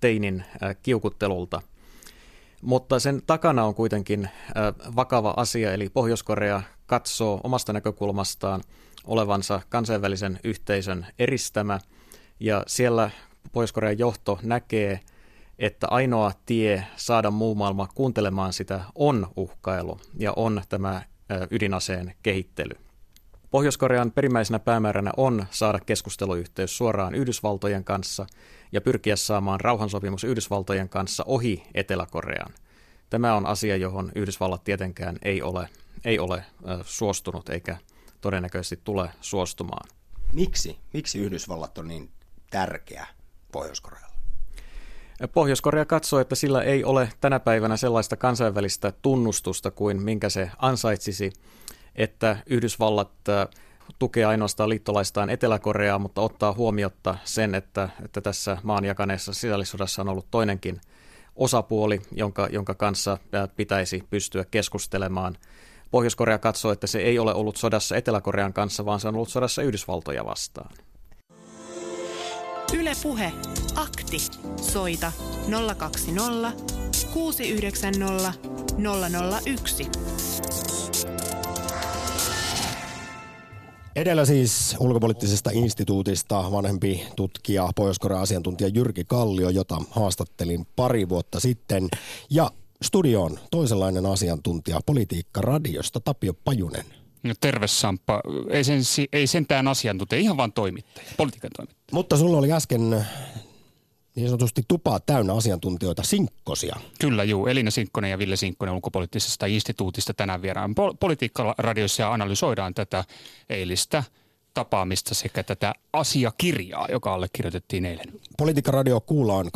teinin äh, kiukuttelulta. Mutta sen takana on kuitenkin vakava asia, eli Pohjois-Korea katsoo omasta näkökulmastaan olevansa kansainvälisen yhteisön eristämä, ja siellä Pohjois-Korean johto näkee, että ainoa tie saada muu maailma kuuntelemaan sitä on uhkailu ja on tämä ydinaseen kehittely. Pohjois-Korean perimmäisenä päämääränä on saada keskusteluyhteys suoraan Yhdysvaltojen kanssa ja pyrkiä saamaan rauhansopimus Yhdysvaltojen kanssa ohi Etelä-Korean. Tämä on asia, johon Yhdysvallat tietenkään ei ole, ei ole suostunut eikä todennäköisesti tule suostumaan. Miksi? Miksi Yhdysvallat on niin tärkeä Pohjois-Korealle? Pohjois-Korea katsoo, että sillä ei ole tänä päivänä sellaista kansainvälistä tunnustusta kuin minkä se ansaitsisi, että Yhdysvallat tukee ainoastaan liittolaistaan Etelä-Koreaa, mutta ottaa huomiotta sen, että, että tässä maan jakaneessa sisällissodassa on ollut toinenkin osapuoli, jonka, jonka kanssa pitäisi pystyä keskustelemaan. Pohjois-Korea katsoo, että se ei ole ollut sodassa Etelä-Korean kanssa, vaan se on ollut sodassa Yhdysvaltoja vastaan. Ylepuhe akti. Soita 020 690 001. Edellä siis ulkopoliittisesta instituutista vanhempi tutkija, pohjois asiantuntija Jyrki Kallio, jota haastattelin pari vuotta sitten. Ja studioon toisenlainen asiantuntija politiikka radiosta Tapio Pajunen. No terve Samppa. Ei, sen, ei sentään asiantuntija, ihan vaan toimittaja, politiikan toimittaja. Mutta sulla oli äsken niin sanotusti tupaa täynnä asiantuntijoita, sinkkosia. Kyllä, juu. Elina Sinkkonen ja Ville Sinkkonen ulkopoliittisesta instituutista tänään vieraan Pol- politiikkaradioissa ja analysoidaan tätä eilistä tapaamista sekä tätä asiakirjaa, joka allekirjoitettiin eilen. Politiikkaradio kuullaan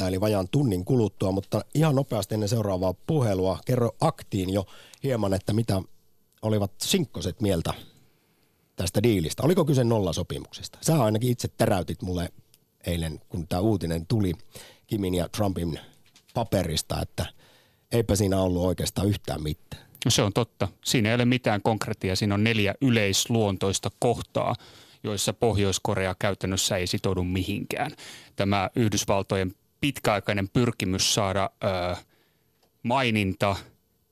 12.30 eli vajaan tunnin kuluttua, mutta ihan nopeasti ennen seuraavaa puhelua kerro aktiin jo hieman, että mitä olivat sinkkoset mieltä tästä diilistä. Oliko kyse nollasopimuksesta? Sä ainakin itse täräytit mulle eilen, kun tämä uutinen tuli Kimin ja Trumpin paperista, että eipä siinä ollut oikeastaan yhtään mitään. No se on totta. Siinä ei ole mitään konkreettia. Siinä on neljä yleisluontoista kohtaa, joissa Pohjois-Korea käytännössä ei sitoudu mihinkään. Tämä Yhdysvaltojen pitkäaikainen pyrkimys saada ö, maininta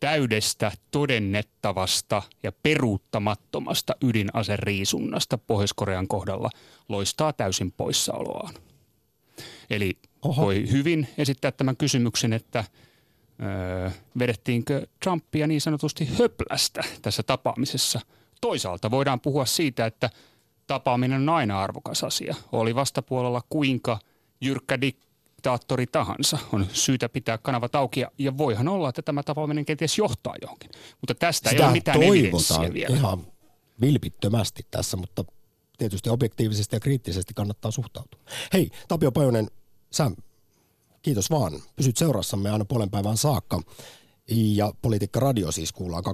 täydestä, todennettavasta ja peruuttamattomasta ydinaseriisunnasta Pohjois-Korean kohdalla loistaa täysin poissaoloaan. Eli Oho. voi hyvin esittää tämän kysymyksen, että – öö, vedettiinkö Trumpia niin sanotusti höplästä tässä tapaamisessa. Toisaalta voidaan puhua siitä, että tapaaminen on aina arvokas asia. Oli vastapuolella kuinka jyrkkä diktaattori tahansa. On syytä pitää kanavat auki ja, ja voihan olla, että tämä tapaaminen kenties johtaa johonkin. Mutta tästä Sitä ei ole mitään evidenssiä vielä. ihan vilpittömästi tässä, mutta tietysti objektiivisesti ja kriittisesti kannattaa suhtautua. Hei, Tapio Pajonen, sä Kiitos vaan. Pysyt seurassamme aina puolen päivän saakka. Ja Politiikka Radio siis kuullaan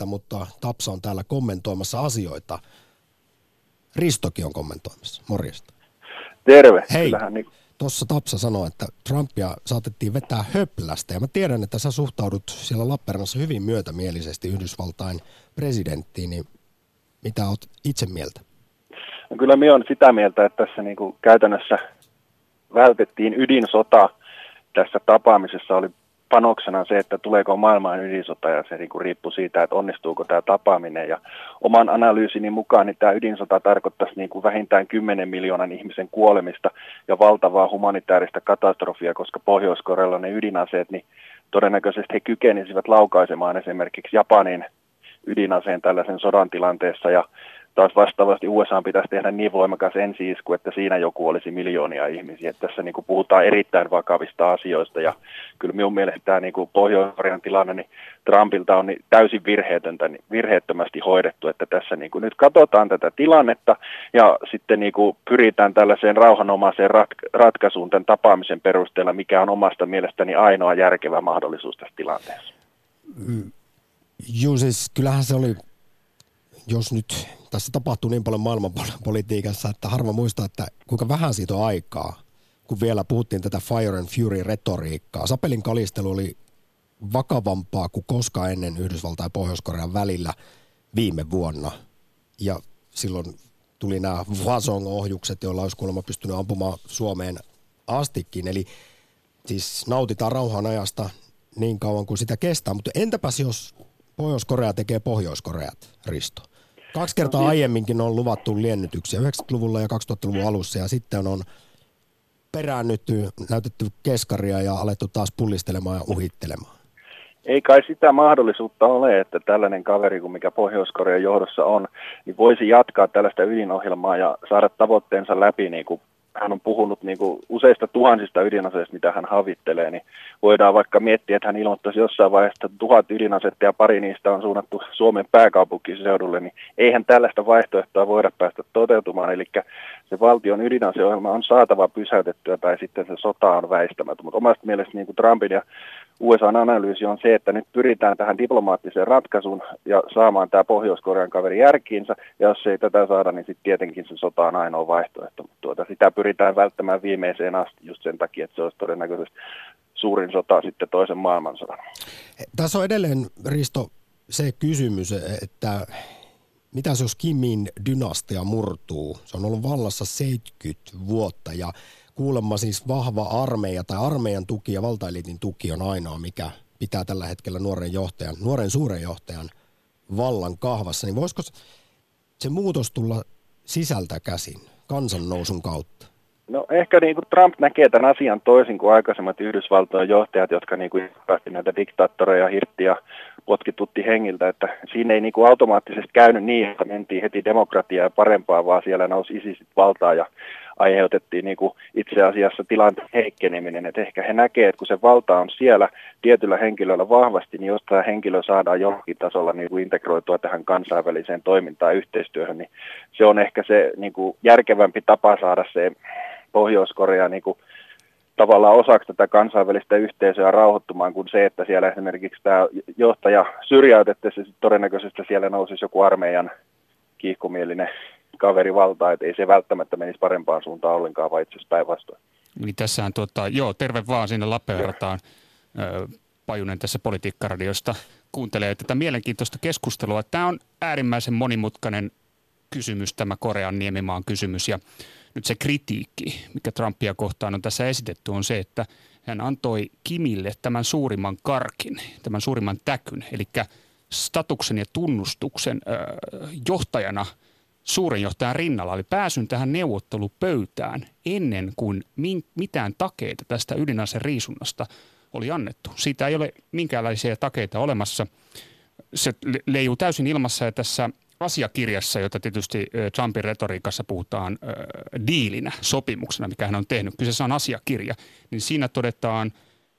12.30, mutta Tapsa on täällä kommentoimassa asioita. Ristokin on kommentoimassa. Morjesta. Terve. Hei, niin... tuossa Tapsa sanoi, että Trumpia saatettiin vetää höplästä. Ja mä tiedän, että sä suhtaudut siellä Lappeenrannassa hyvin myötämielisesti Yhdysvaltain presidenttiin. Niin mitä oot itse mieltä? No kyllä minä olen sitä mieltä, että tässä niin kuin käytännössä vältettiin ydinsota tässä tapaamisessa oli panoksena se, että tuleeko maailmaan ydinsota ja se niin riippuu siitä, että onnistuuko tämä tapaaminen. Ja oman analyysini mukaan niin tämä ydinsota tarkoittaisi niin kuin vähintään 10 miljoonan ihmisen kuolemista ja valtavaa humanitaarista katastrofia, koska Pohjois-Korealla ne ydinaseet, niin todennäköisesti he kykenisivät laukaisemaan esimerkiksi Japanin ydinaseen tällaisen sodan tilanteessa ja taas vastaavasti USA pitäisi tehdä niin voimakas ensi-isku, että siinä joku olisi miljoonia ihmisiä. Että tässä niin kuin puhutaan erittäin vakavista asioista ja kyllä minun mielestä tämä niin kuin Pohjois-Korean tilanne niin Trumpilta on niin täysin virheetöntä, niin virheettömästi hoidettu, että tässä niin kuin nyt katsotaan tätä tilannetta ja sitten niin kuin pyritään tällaiseen rauhanomaiseen rat- ratkaisuun tämän tapaamisen perusteella, mikä on omasta mielestäni ainoa järkevä mahdollisuus tässä tilanteessa. Mm. Joo, siis kyllähän se oli jos nyt tässä tapahtuu niin paljon maailmanpolitiikassa, että harva muistaa, että kuinka vähän siitä on aikaa, kun vielä puhuttiin tätä Fire and Fury-retoriikkaa. Sapelin kalistelu oli vakavampaa kuin koskaan ennen Yhdysvaltain ja Pohjois-Korean välillä viime vuonna. Ja silloin tuli nämä Vasong-ohjukset, joilla olisi kuulemma pystynyt ampumaan Suomeen astikin. Eli siis nautitaan rauhan ajasta niin kauan kuin sitä kestää. Mutta entäpäs jos Pohjois-Korea tekee Pohjois-Koreat, Risto? Kaksi kertaa no, aiemminkin on luvattu liennytyksiä, 90-luvulla ja 2000-luvun alussa, ja sitten on peräännytty, näytetty keskaria ja alettu taas pullistelemaan ja uhittelemaan. Ei kai sitä mahdollisuutta ole, että tällainen kaveri kuin mikä Pohjois-Korean johdossa on, niin voisi jatkaa tällaista ydinohjelmaa ja saada tavoitteensa läpi niin kuin hän on puhunut niin kuin useista tuhansista ydinaseista, mitä hän havittelee, niin voidaan vaikka miettiä, että hän ilmoittaisi jossain vaiheessa, että tuhat ydinasetta ja pari niistä on suunnattu Suomen pääkaupunkiseudulle, niin eihän tällaista vaihtoehtoa voida päästä toteutumaan. Eli se valtion ydinaseohjelma on saatava pysäytettyä tai sitten se sota on väistämätön. Mutta omasta mielestä niin kuin Trumpin ja USA-analyysi on se, että nyt pyritään tähän diplomaattiseen ratkaisuun ja saamaan tämä Pohjois-Korean kaveri järkiinsä. Ja jos ei tätä saada, niin sitten tietenkin se sota on ainoa vaihtoehto. Mutta tuota, sitä pyritään välttämään viimeiseen asti just sen takia, että se olisi todennäköisesti suurin sota sitten toisen maailmansodan. Tässä on edelleen, Risto, se kysymys, että mitä jos Kimin dynastia murtuu? Se on ollut vallassa 70 vuotta ja kuulemma siis vahva armeija tai armeijan tuki ja valtaeliitin tuki on ainoa, mikä pitää tällä hetkellä nuoren johtajan, nuoren suuren johtajan vallan kahvassa, niin voisiko se muutos tulla sisältä käsin, kansannousun kautta? No ehkä niin kuin Trump näkee tämän asian toisin kuin aikaisemmat Yhdysvaltojen johtajat, jotka niin kuin näitä diktaattoreja hirtti ja potkitutti hengiltä, että siinä ei niin kuin automaattisesti käynyt niin, että mentiin heti demokratiaa ja parempaa, vaan siellä nousi ISISit valtaa ja aiheutettiin niin kuin itse asiassa tilanteen heikkeneminen. Että ehkä he näkevät, että kun se valta on siellä tietyllä henkilöllä vahvasti, niin jos tämä henkilö saadaan jollakin tasolla niin kuin integroitua tähän kansainväliseen toimintaan ja yhteistyöhön, niin se on ehkä se niin kuin järkevämpi tapa saada se Pohjois-Korea niin kuin tavallaan osaksi tätä kansainvälistä yhteisöä rauhoittumaan kuin se, että siellä esimerkiksi tämä johtaja syrjäytettäisiin, todennäköisesti siellä nousisi joku armeijan kiihkomielinen kaveri valtaa, että ei se välttämättä menisi parempaan suuntaan ollenkaan, vaan itse asiassa päinvastoin. Niin tässähän, tuota, joo, terve vaan sinne Lappeenrantaan. Pajunen tässä politiikkaradiosta kuuntelee tätä mielenkiintoista keskustelua. Tämä on äärimmäisen monimutkainen kysymys, tämä Korean niemimaan kysymys. Ja nyt se kritiikki, mikä Trumpia kohtaan on tässä esitetty, on se, että hän antoi Kimille tämän suurimman karkin, tämän suurimman täkyn, eli statuksen ja tunnustuksen johtajana suuren johtajan rinnalla, oli pääsyn tähän neuvottelupöytään ennen kuin mitään takeita tästä ydinaseen riisunnasta oli annettu. Siitä ei ole minkäänlaisia takeita olemassa. Se leijuu täysin ilmassa ja tässä asiakirjassa, jota tietysti Trumpin retoriikassa puhutaan äh, diilinä, sopimuksena, mikä hän on tehnyt. Kyseessä on asiakirja, niin siinä todetaan,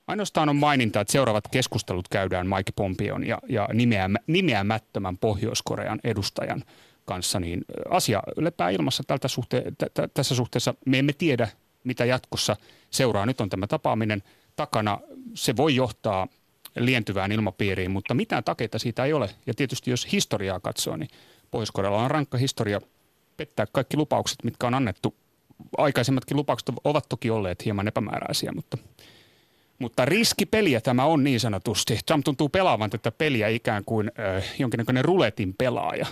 ainoastaan on maininta, että seuraavat keskustelut käydään Mike Pompeon ja, ja nimeämä, nimeämättömän Pohjois-Korean edustajan kanssa, niin asia lepää ilmassa tältä suhte- t- t- tässä suhteessa. Me emme tiedä, mitä jatkossa seuraa. Nyt on tämä tapaaminen takana. Se voi johtaa lientyvään ilmapiiriin, mutta mitään takeita siitä ei ole. Ja tietysti jos historiaa katsoo, niin pohjois on rankka historia pettää kaikki lupaukset, mitkä on annettu. Aikaisemmatkin lupaukset ovat toki olleet hieman epämääräisiä, mutta, mutta riskipeliä tämä on niin sanotusti. Trump tuntuu pelaavan tätä peliä ikään kuin äh, jonkinnäköinen ruletin pelaaja,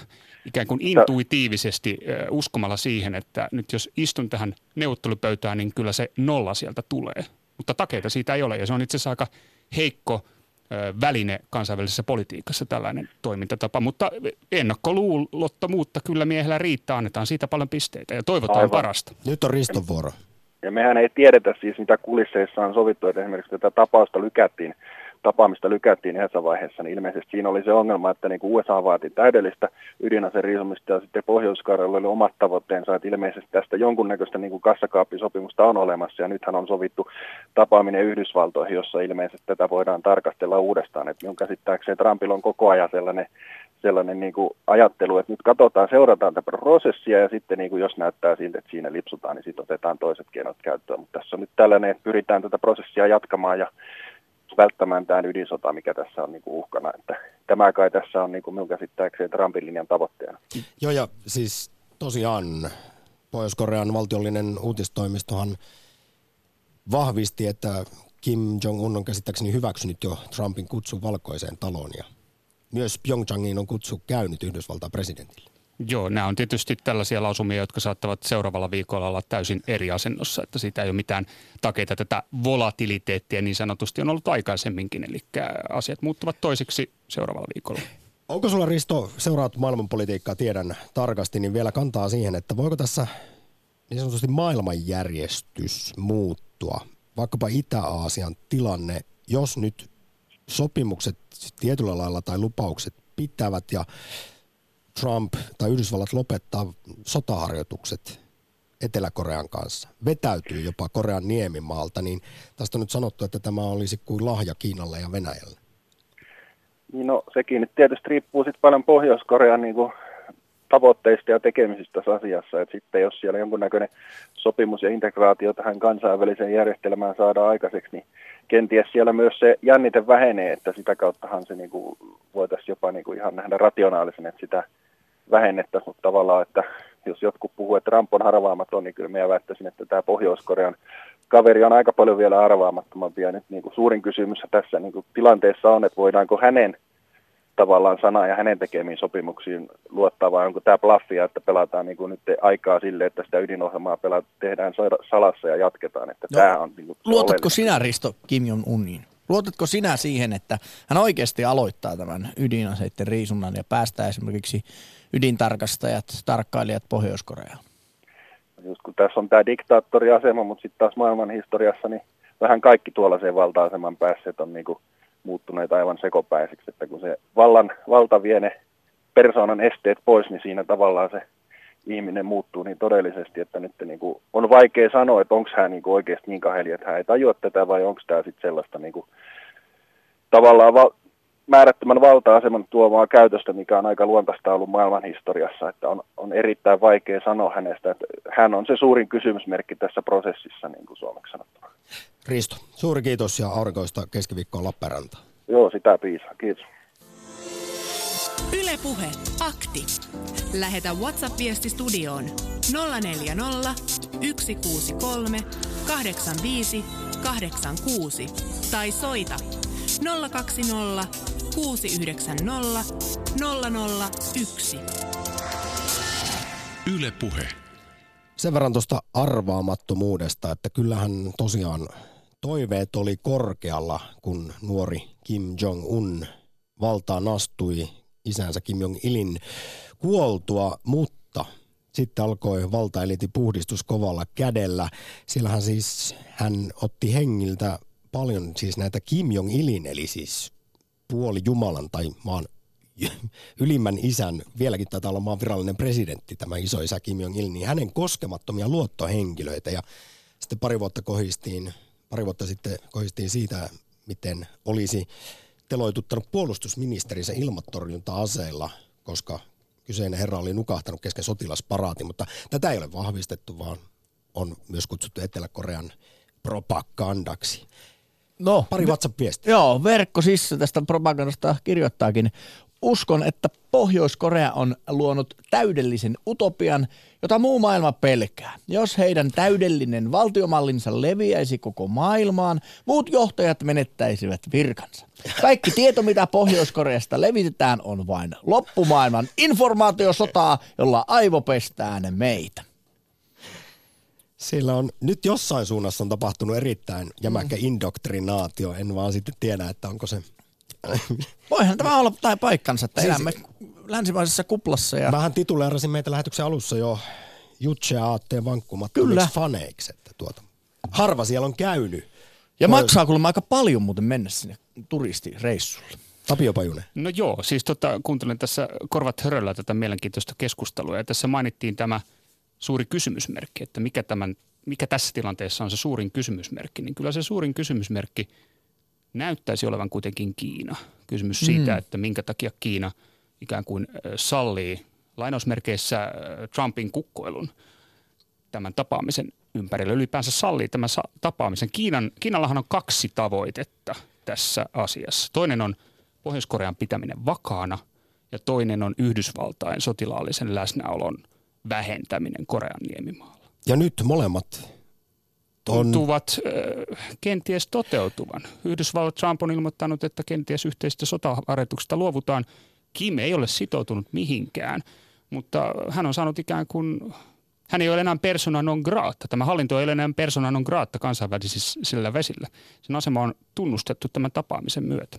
ikään kuin intuitiivisesti äh, uskomalla siihen, että nyt jos istun tähän neuvottelupöytään, niin kyllä se nolla sieltä tulee. Mutta takeita siitä ei ole ja se on itse asiassa aika heikko väline kansainvälisessä politiikassa tällainen toimintatapa, mutta ennakkoluulottomuutta kyllä miehellä riittää, annetaan siitä paljon pisteitä ja toivotaan Aivan. parasta. Nyt on Riston vuoro. Ja mehän ei tiedetä siis, mitä kulisseissa on sovittu, että esimerkiksi tätä tapausta lykättiin tapaamista lykättiin yhdessä vaiheessa, niin ilmeisesti siinä oli se ongelma, että niin kuin USA vaati täydellistä ydinaseriisumista ja sitten pohjois oli omat tavoitteensa, että ilmeisesti tästä jonkunnäköistä niin kuin kassakaappisopimusta on olemassa ja nythän on sovittu tapaaminen Yhdysvaltoihin, jossa ilmeisesti tätä voidaan tarkastella uudestaan. Että minun käsittääkseni Trumpilla on koko ajan sellainen sellainen niin kuin ajattelu, että nyt katsotaan, seurataan tätä prosessia ja sitten niin kuin jos näyttää siltä, että siinä lipsutaan, niin sitten otetaan toiset keinot käyttöön. Mutta tässä on nyt tällainen, että pyritään tätä prosessia jatkamaan ja välttämään tämän ydinsota, mikä tässä on niin kuin uhkana. Että tämä kai tässä on niin kuin minun käsittääkseni Trumpin linjan tavoitteena. Joo ja siis tosiaan Pohjois-Korean valtiollinen uutistoimistohan vahvisti, että Kim Jong-un on käsittääkseni hyväksynyt jo Trumpin kutsun valkoiseen taloon ja myös Pyeongchangin on kutsu käynyt Yhdysvaltain presidentille. Joo, nämä on tietysti tällaisia lausumia, jotka saattavat seuraavalla viikolla olla täysin eri asennossa, että siitä ei ole mitään takeita. Tätä volatiliteettia niin sanotusti on ollut aikaisemminkin, eli asiat muuttuvat toisiksi seuraavalla viikolla. Onko sulla Risto, seuraat maailmanpolitiikkaa, tiedän tarkasti, niin vielä kantaa siihen, että voiko tässä niin sanotusti maailmanjärjestys muuttua, vaikkapa Itä-Aasian tilanne, jos nyt sopimukset tietyllä lailla tai lupaukset pitävät ja Trump tai Yhdysvallat lopettaa sotaharjoitukset Etelä-Korean kanssa, vetäytyy jopa Korean niemimaalta, niin tästä on nyt sanottu, että tämä olisi kuin lahja Kiinalle ja Venäjälle. Niin no sekin nyt tietysti riippuu sitten paljon Pohjois-Korean niin kuin tavoitteista ja tekemisistä tässä asiassa, että sitten jos siellä jonkunnäköinen sopimus ja integraatio tähän kansainväliseen järjestelmään saadaan aikaiseksi, niin kenties siellä myös se jännite vähenee, että sitä kauttahan se niin kuin voitaisiin jopa niin kuin ihan nähdä rationaalisen, että sitä vähennettäisiin, mutta tavallaan, että jos jotkut puhuu, että Trump on arvaamaton, niin kyllä minä väittäisin, että tämä Pohjois-Korean kaveri on aika paljon vielä arvaamattomampi. Ja nyt niin kuin suurin kysymys tässä niin kuin tilanteessa on, että voidaanko hänen tavallaan sana ja hänen tekemiin sopimuksiin luottaa, vai onko tämä blaffia, että pelataan niin kuin nyt aikaa sille, että sitä ydinohjelmaa pelaat, tehdään salassa ja jatketaan. Että no, tämä on niin kuin luotatko sinä, Risto, Kim Jong-uniin? Luotatko sinä siihen, että hän oikeasti aloittaa tämän ydinaseiden riisunnan ja päästää esimerkiksi ydintarkastajat, tarkkailijat Pohjois-Koreaan? Just kun tässä on tämä diktaattoriasema, mutta sitten taas maailman historiassa, niin vähän kaikki tuollaiseen valta-aseman päässeet on niin kuin muuttuneet aivan sekopäisiksi, että kun se vallan, valta vie ne persoonan esteet pois, niin siinä tavallaan se ihminen muuttuu niin todellisesti, että nyt niin kuin on vaikea sanoa, että onko hän niin kuin oikeasti niin kaheli, että hän ei tajua tätä vai onko tämä sitten sellaista niin kuin, tavallaan val- määrättömän valta-aseman tuomaa käytöstä, mikä on aika luontaista ollut maailman historiassa, että on, on erittäin vaikea sanoa hänestä, että hän on se suurin kysymysmerkki tässä prosessissa, niin kuin suomeksi sanottuna. Risto, suuri kiitos ja aurinkoista keskiviikkoa Lappeenrantaan. Joo, sitä piisaa. Kiitos. Ylepuhe akti. Lähetä WhatsApp-viesti studioon 040 163 85 86 tai soita 020 690 001. Ylepuhe. Sen verran tuosta arvaamattomuudesta, että kyllähän tosiaan toiveet oli korkealla, kun nuori Kim Jong-un valtaan astui isänsä Kim Jong-ilin kuoltua, mutta sitten alkoi valtaeliti puhdistus kovalla kädellä. Siellähän siis hän otti hengiltä paljon siis näitä Kim Jong-ilin, eli siis puoli Jumalan tai maan ylimmän isän, vieläkin taitaa olla maan virallinen presidentti, tämä iso isä Kim Jong-il, niin hänen koskemattomia luottohenkilöitä. Ja sitten pari vuotta kohistiin, pari vuotta sitten kohistiin siitä, miten olisi teloituttanut puolustusministerinsä ilmatorjunta-aseilla, koska kyseinen herra oli nukahtanut kesken sotilasparaatin, mutta tätä ei ole vahvistettu, vaan on myös kutsuttu Etelä-Korean propagandaksi. No, Pari WhatsApp-viestiä. Joo, verkko siis tästä propagandasta kirjoittaakin. Uskon, että Pohjois-Korea on luonut täydellisen utopian, jota muu maailma pelkää. Jos heidän täydellinen valtiomallinsa leviäisi koko maailmaan, muut johtajat menettäisivät virkansa. Kaikki tieto, mitä Pohjois-Koreasta levitetään, on vain loppumaailman informaatiosotaa, jolla aivopestään meitä. Sillä on nyt jossain suunnassa on tapahtunut erittäin jämäkkä mm. indoktrinaatio. En vaan sitten tiedä, että onko se... Voihan tämä olla tai paikkansa, että siis, elämme länsimaisessa kuplassa. Ja... Mähän tituleerasin meitä lähetyksen alussa jo Jutse Aatteen vankkumattomiksi faneiksi. Että tuota, harva siellä on käynyt. Ja Voi... maksaa kuulemma aika paljon muuten mennä sinne turistireissulle. Tapio Pajunen. No joo, siis tota, kuuntelen tässä korvat höröllä tätä mielenkiintoista keskustelua. Ja tässä mainittiin tämä – suuri kysymysmerkki, että mikä, tämän, mikä tässä tilanteessa on se suurin kysymysmerkki, niin kyllä se suurin kysymysmerkki näyttäisi olevan kuitenkin Kiina. Kysymys mm. siitä, että minkä takia Kiina ikään kuin sallii lainausmerkeissä Trumpin kukkoilun tämän tapaamisen ympärillä, ylipäänsä sallii tämän tapaamisen. Kiinan, Kiinallahan on kaksi tavoitetta tässä asiassa. Toinen on Pohjois-Korean pitäminen vakaana ja toinen on Yhdysvaltain sotilaallisen läsnäolon – vähentäminen Korean niemimaalla. Ja nyt molemmat tuntuvat äh, kenties toteutuvan. Yhdysvallat Trump on ilmoittanut, että kenties yhteistä sotaharjoituksesta luovutaan. Kim ei ole sitoutunut mihinkään, mutta hän on saanut ikään kuin, hän ei ole enää persona non grata. Tämä hallinto ei ole enää persona non grata kansainvälisillä vesillä. Sen asema on tunnustettu tämän tapaamisen myötä.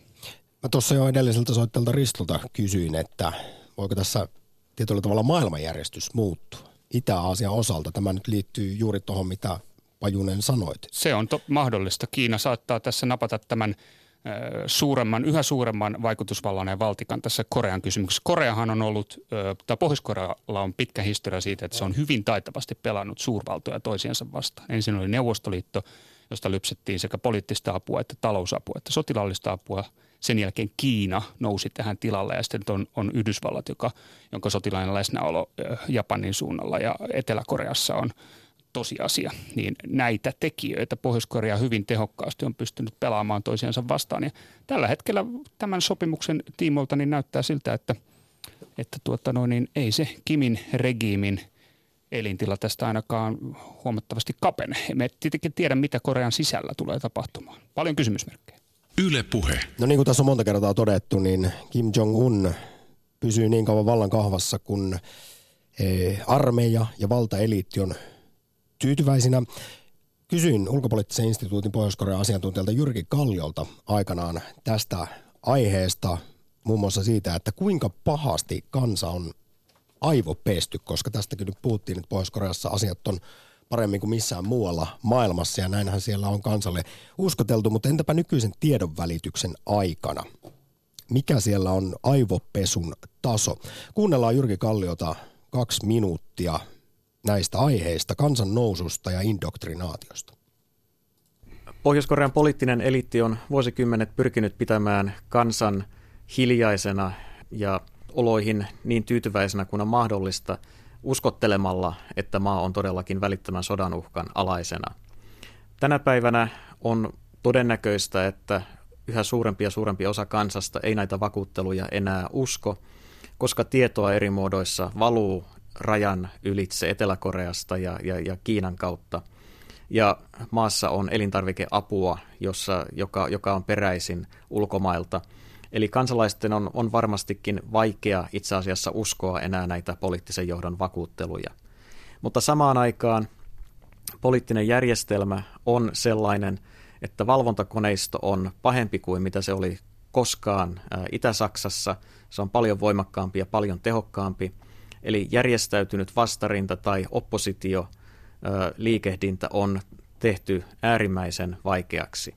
Mä tuossa jo edelliseltä soittelta Ristolta kysyin, että voiko tässä tietyllä tavalla maailmanjärjestys muuttuu Itä-Aasian osalta. Tämä nyt liittyy juuri tuohon, mitä Pajunen sanoit. Se on to- mahdollista. Kiina saattaa tässä napata tämän suuremman, yhä suuremman vaikutusvallan ja valtikan tässä Korean kysymyksessä. Koreahan on ollut, tai Pohjois-Korealla on pitkä historia siitä, että se on hyvin taitavasti pelannut suurvaltoja toisiansa vastaan. Ensin oli Neuvostoliitto, josta lypsettiin sekä poliittista apua että talousapua että sotilaallista apua – sen jälkeen Kiina nousi tähän tilalle ja sitten on, on Yhdysvallat, joka, jonka sotilainen läsnäolo Japanin suunnalla ja Etelä-Koreassa on tosiasia, niin näitä tekijöitä Pohjois-Korea hyvin tehokkaasti on pystynyt pelaamaan toisiansa vastaan. Ja tällä hetkellä tämän sopimuksen tiimolta niin näyttää siltä, että, että tuota no, niin ei se Kimin regiimin elintila tästä ainakaan huomattavasti kapene. Emme tietenkin tiedä, mitä Korean sisällä tulee tapahtumaan. Paljon kysymysmerkkejä. Yle Puhe. No niin kuin tässä on monta kertaa todettu, niin Kim Jong-un pysyy niin kauan vallan kahvassa, kun eh, armeija ja valtaeliitti on tyytyväisinä. Kysyin ulkopoliittisen instituutin Pohjois-Korean asiantuntijalta Jyrki Kalliolta aikanaan tästä aiheesta, muun muassa siitä, että kuinka pahasti kansa on aivopesty, koska tästäkin nyt puhuttiin, että Pohjois-Koreassa asiat on paremmin kuin missään muualla maailmassa ja näinhän siellä on kansalle uskoteltu, mutta entäpä nykyisen tiedon välityksen aikana? Mikä siellä on aivopesun taso? Kuunnellaan Jyrki Kalliota kaksi minuuttia näistä aiheista, kansan noususta ja indoktrinaatiosta. Pohjois-Korean poliittinen eliitti on vuosikymmenet pyrkinyt pitämään kansan hiljaisena ja oloihin niin tyytyväisenä kuin on mahdollista uskottelemalla, että maa on todellakin välittömän sodan uhkan alaisena. Tänä päivänä on todennäköistä, että yhä suurempi ja suurempi osa kansasta ei näitä vakuutteluja enää usko, koska tietoa eri muodoissa valuu rajan ylitse Etelä-Koreasta ja, ja, ja Kiinan kautta. Ja maassa on elintarvikeapua, jossa, joka, joka on peräisin ulkomailta. Eli kansalaisten on, on varmastikin vaikea itse asiassa uskoa enää näitä poliittisen johdon vakuutteluja. Mutta samaan aikaan poliittinen järjestelmä on sellainen, että valvontakoneisto on pahempi kuin mitä se oli koskaan Itä-Saksassa. Se on paljon voimakkaampi ja paljon tehokkaampi. Eli järjestäytynyt vastarinta tai oppositio liikehdintä on tehty äärimmäisen vaikeaksi.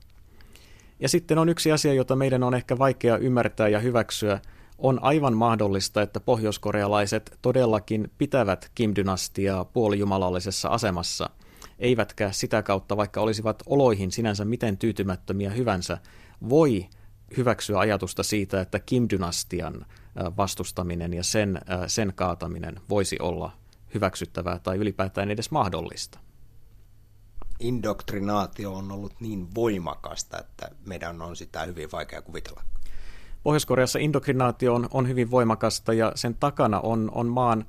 Ja sitten on yksi asia, jota meidän on ehkä vaikea ymmärtää ja hyväksyä. On aivan mahdollista, että pohjoiskorealaiset todellakin pitävät Kim-dynastiaa puolijumalallisessa asemassa, eivätkä sitä kautta, vaikka olisivat oloihin sinänsä miten tyytymättömiä hyvänsä, voi hyväksyä ajatusta siitä, että Kim-dynastian vastustaminen ja sen, sen kaataminen voisi olla hyväksyttävää tai ylipäätään edes mahdollista. Indoktrinaatio on ollut niin voimakasta, että meidän on sitä hyvin vaikea kuvitella. Pohjois-Koreassa indoktrinaatio on, on hyvin voimakasta ja sen takana on, on maan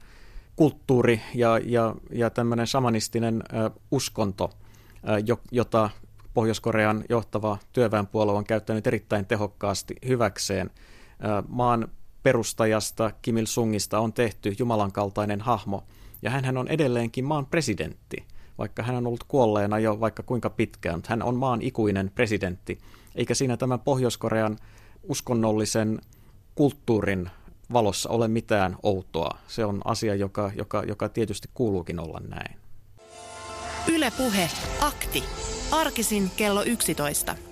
kulttuuri ja, ja, ja tämmöinen shamanistinen uskonto, jota Pohjois-Korean johtava työväenpuolue on käyttänyt erittäin tehokkaasti hyväkseen. Maan perustajasta Kim Il-sungista on tehty Jumalan kaltainen hahmo, ja hän on edelleenkin maan presidentti, vaikka hän on ollut kuolleena jo vaikka kuinka pitkään. Hän on maan ikuinen presidentti, eikä siinä tämän Pohjois-Korean uskonnollisen kulttuurin valossa ole mitään outoa. Se on asia, joka, joka, joka tietysti kuuluukin olla näin. Ylepuhe akti. Arkisin kello 11.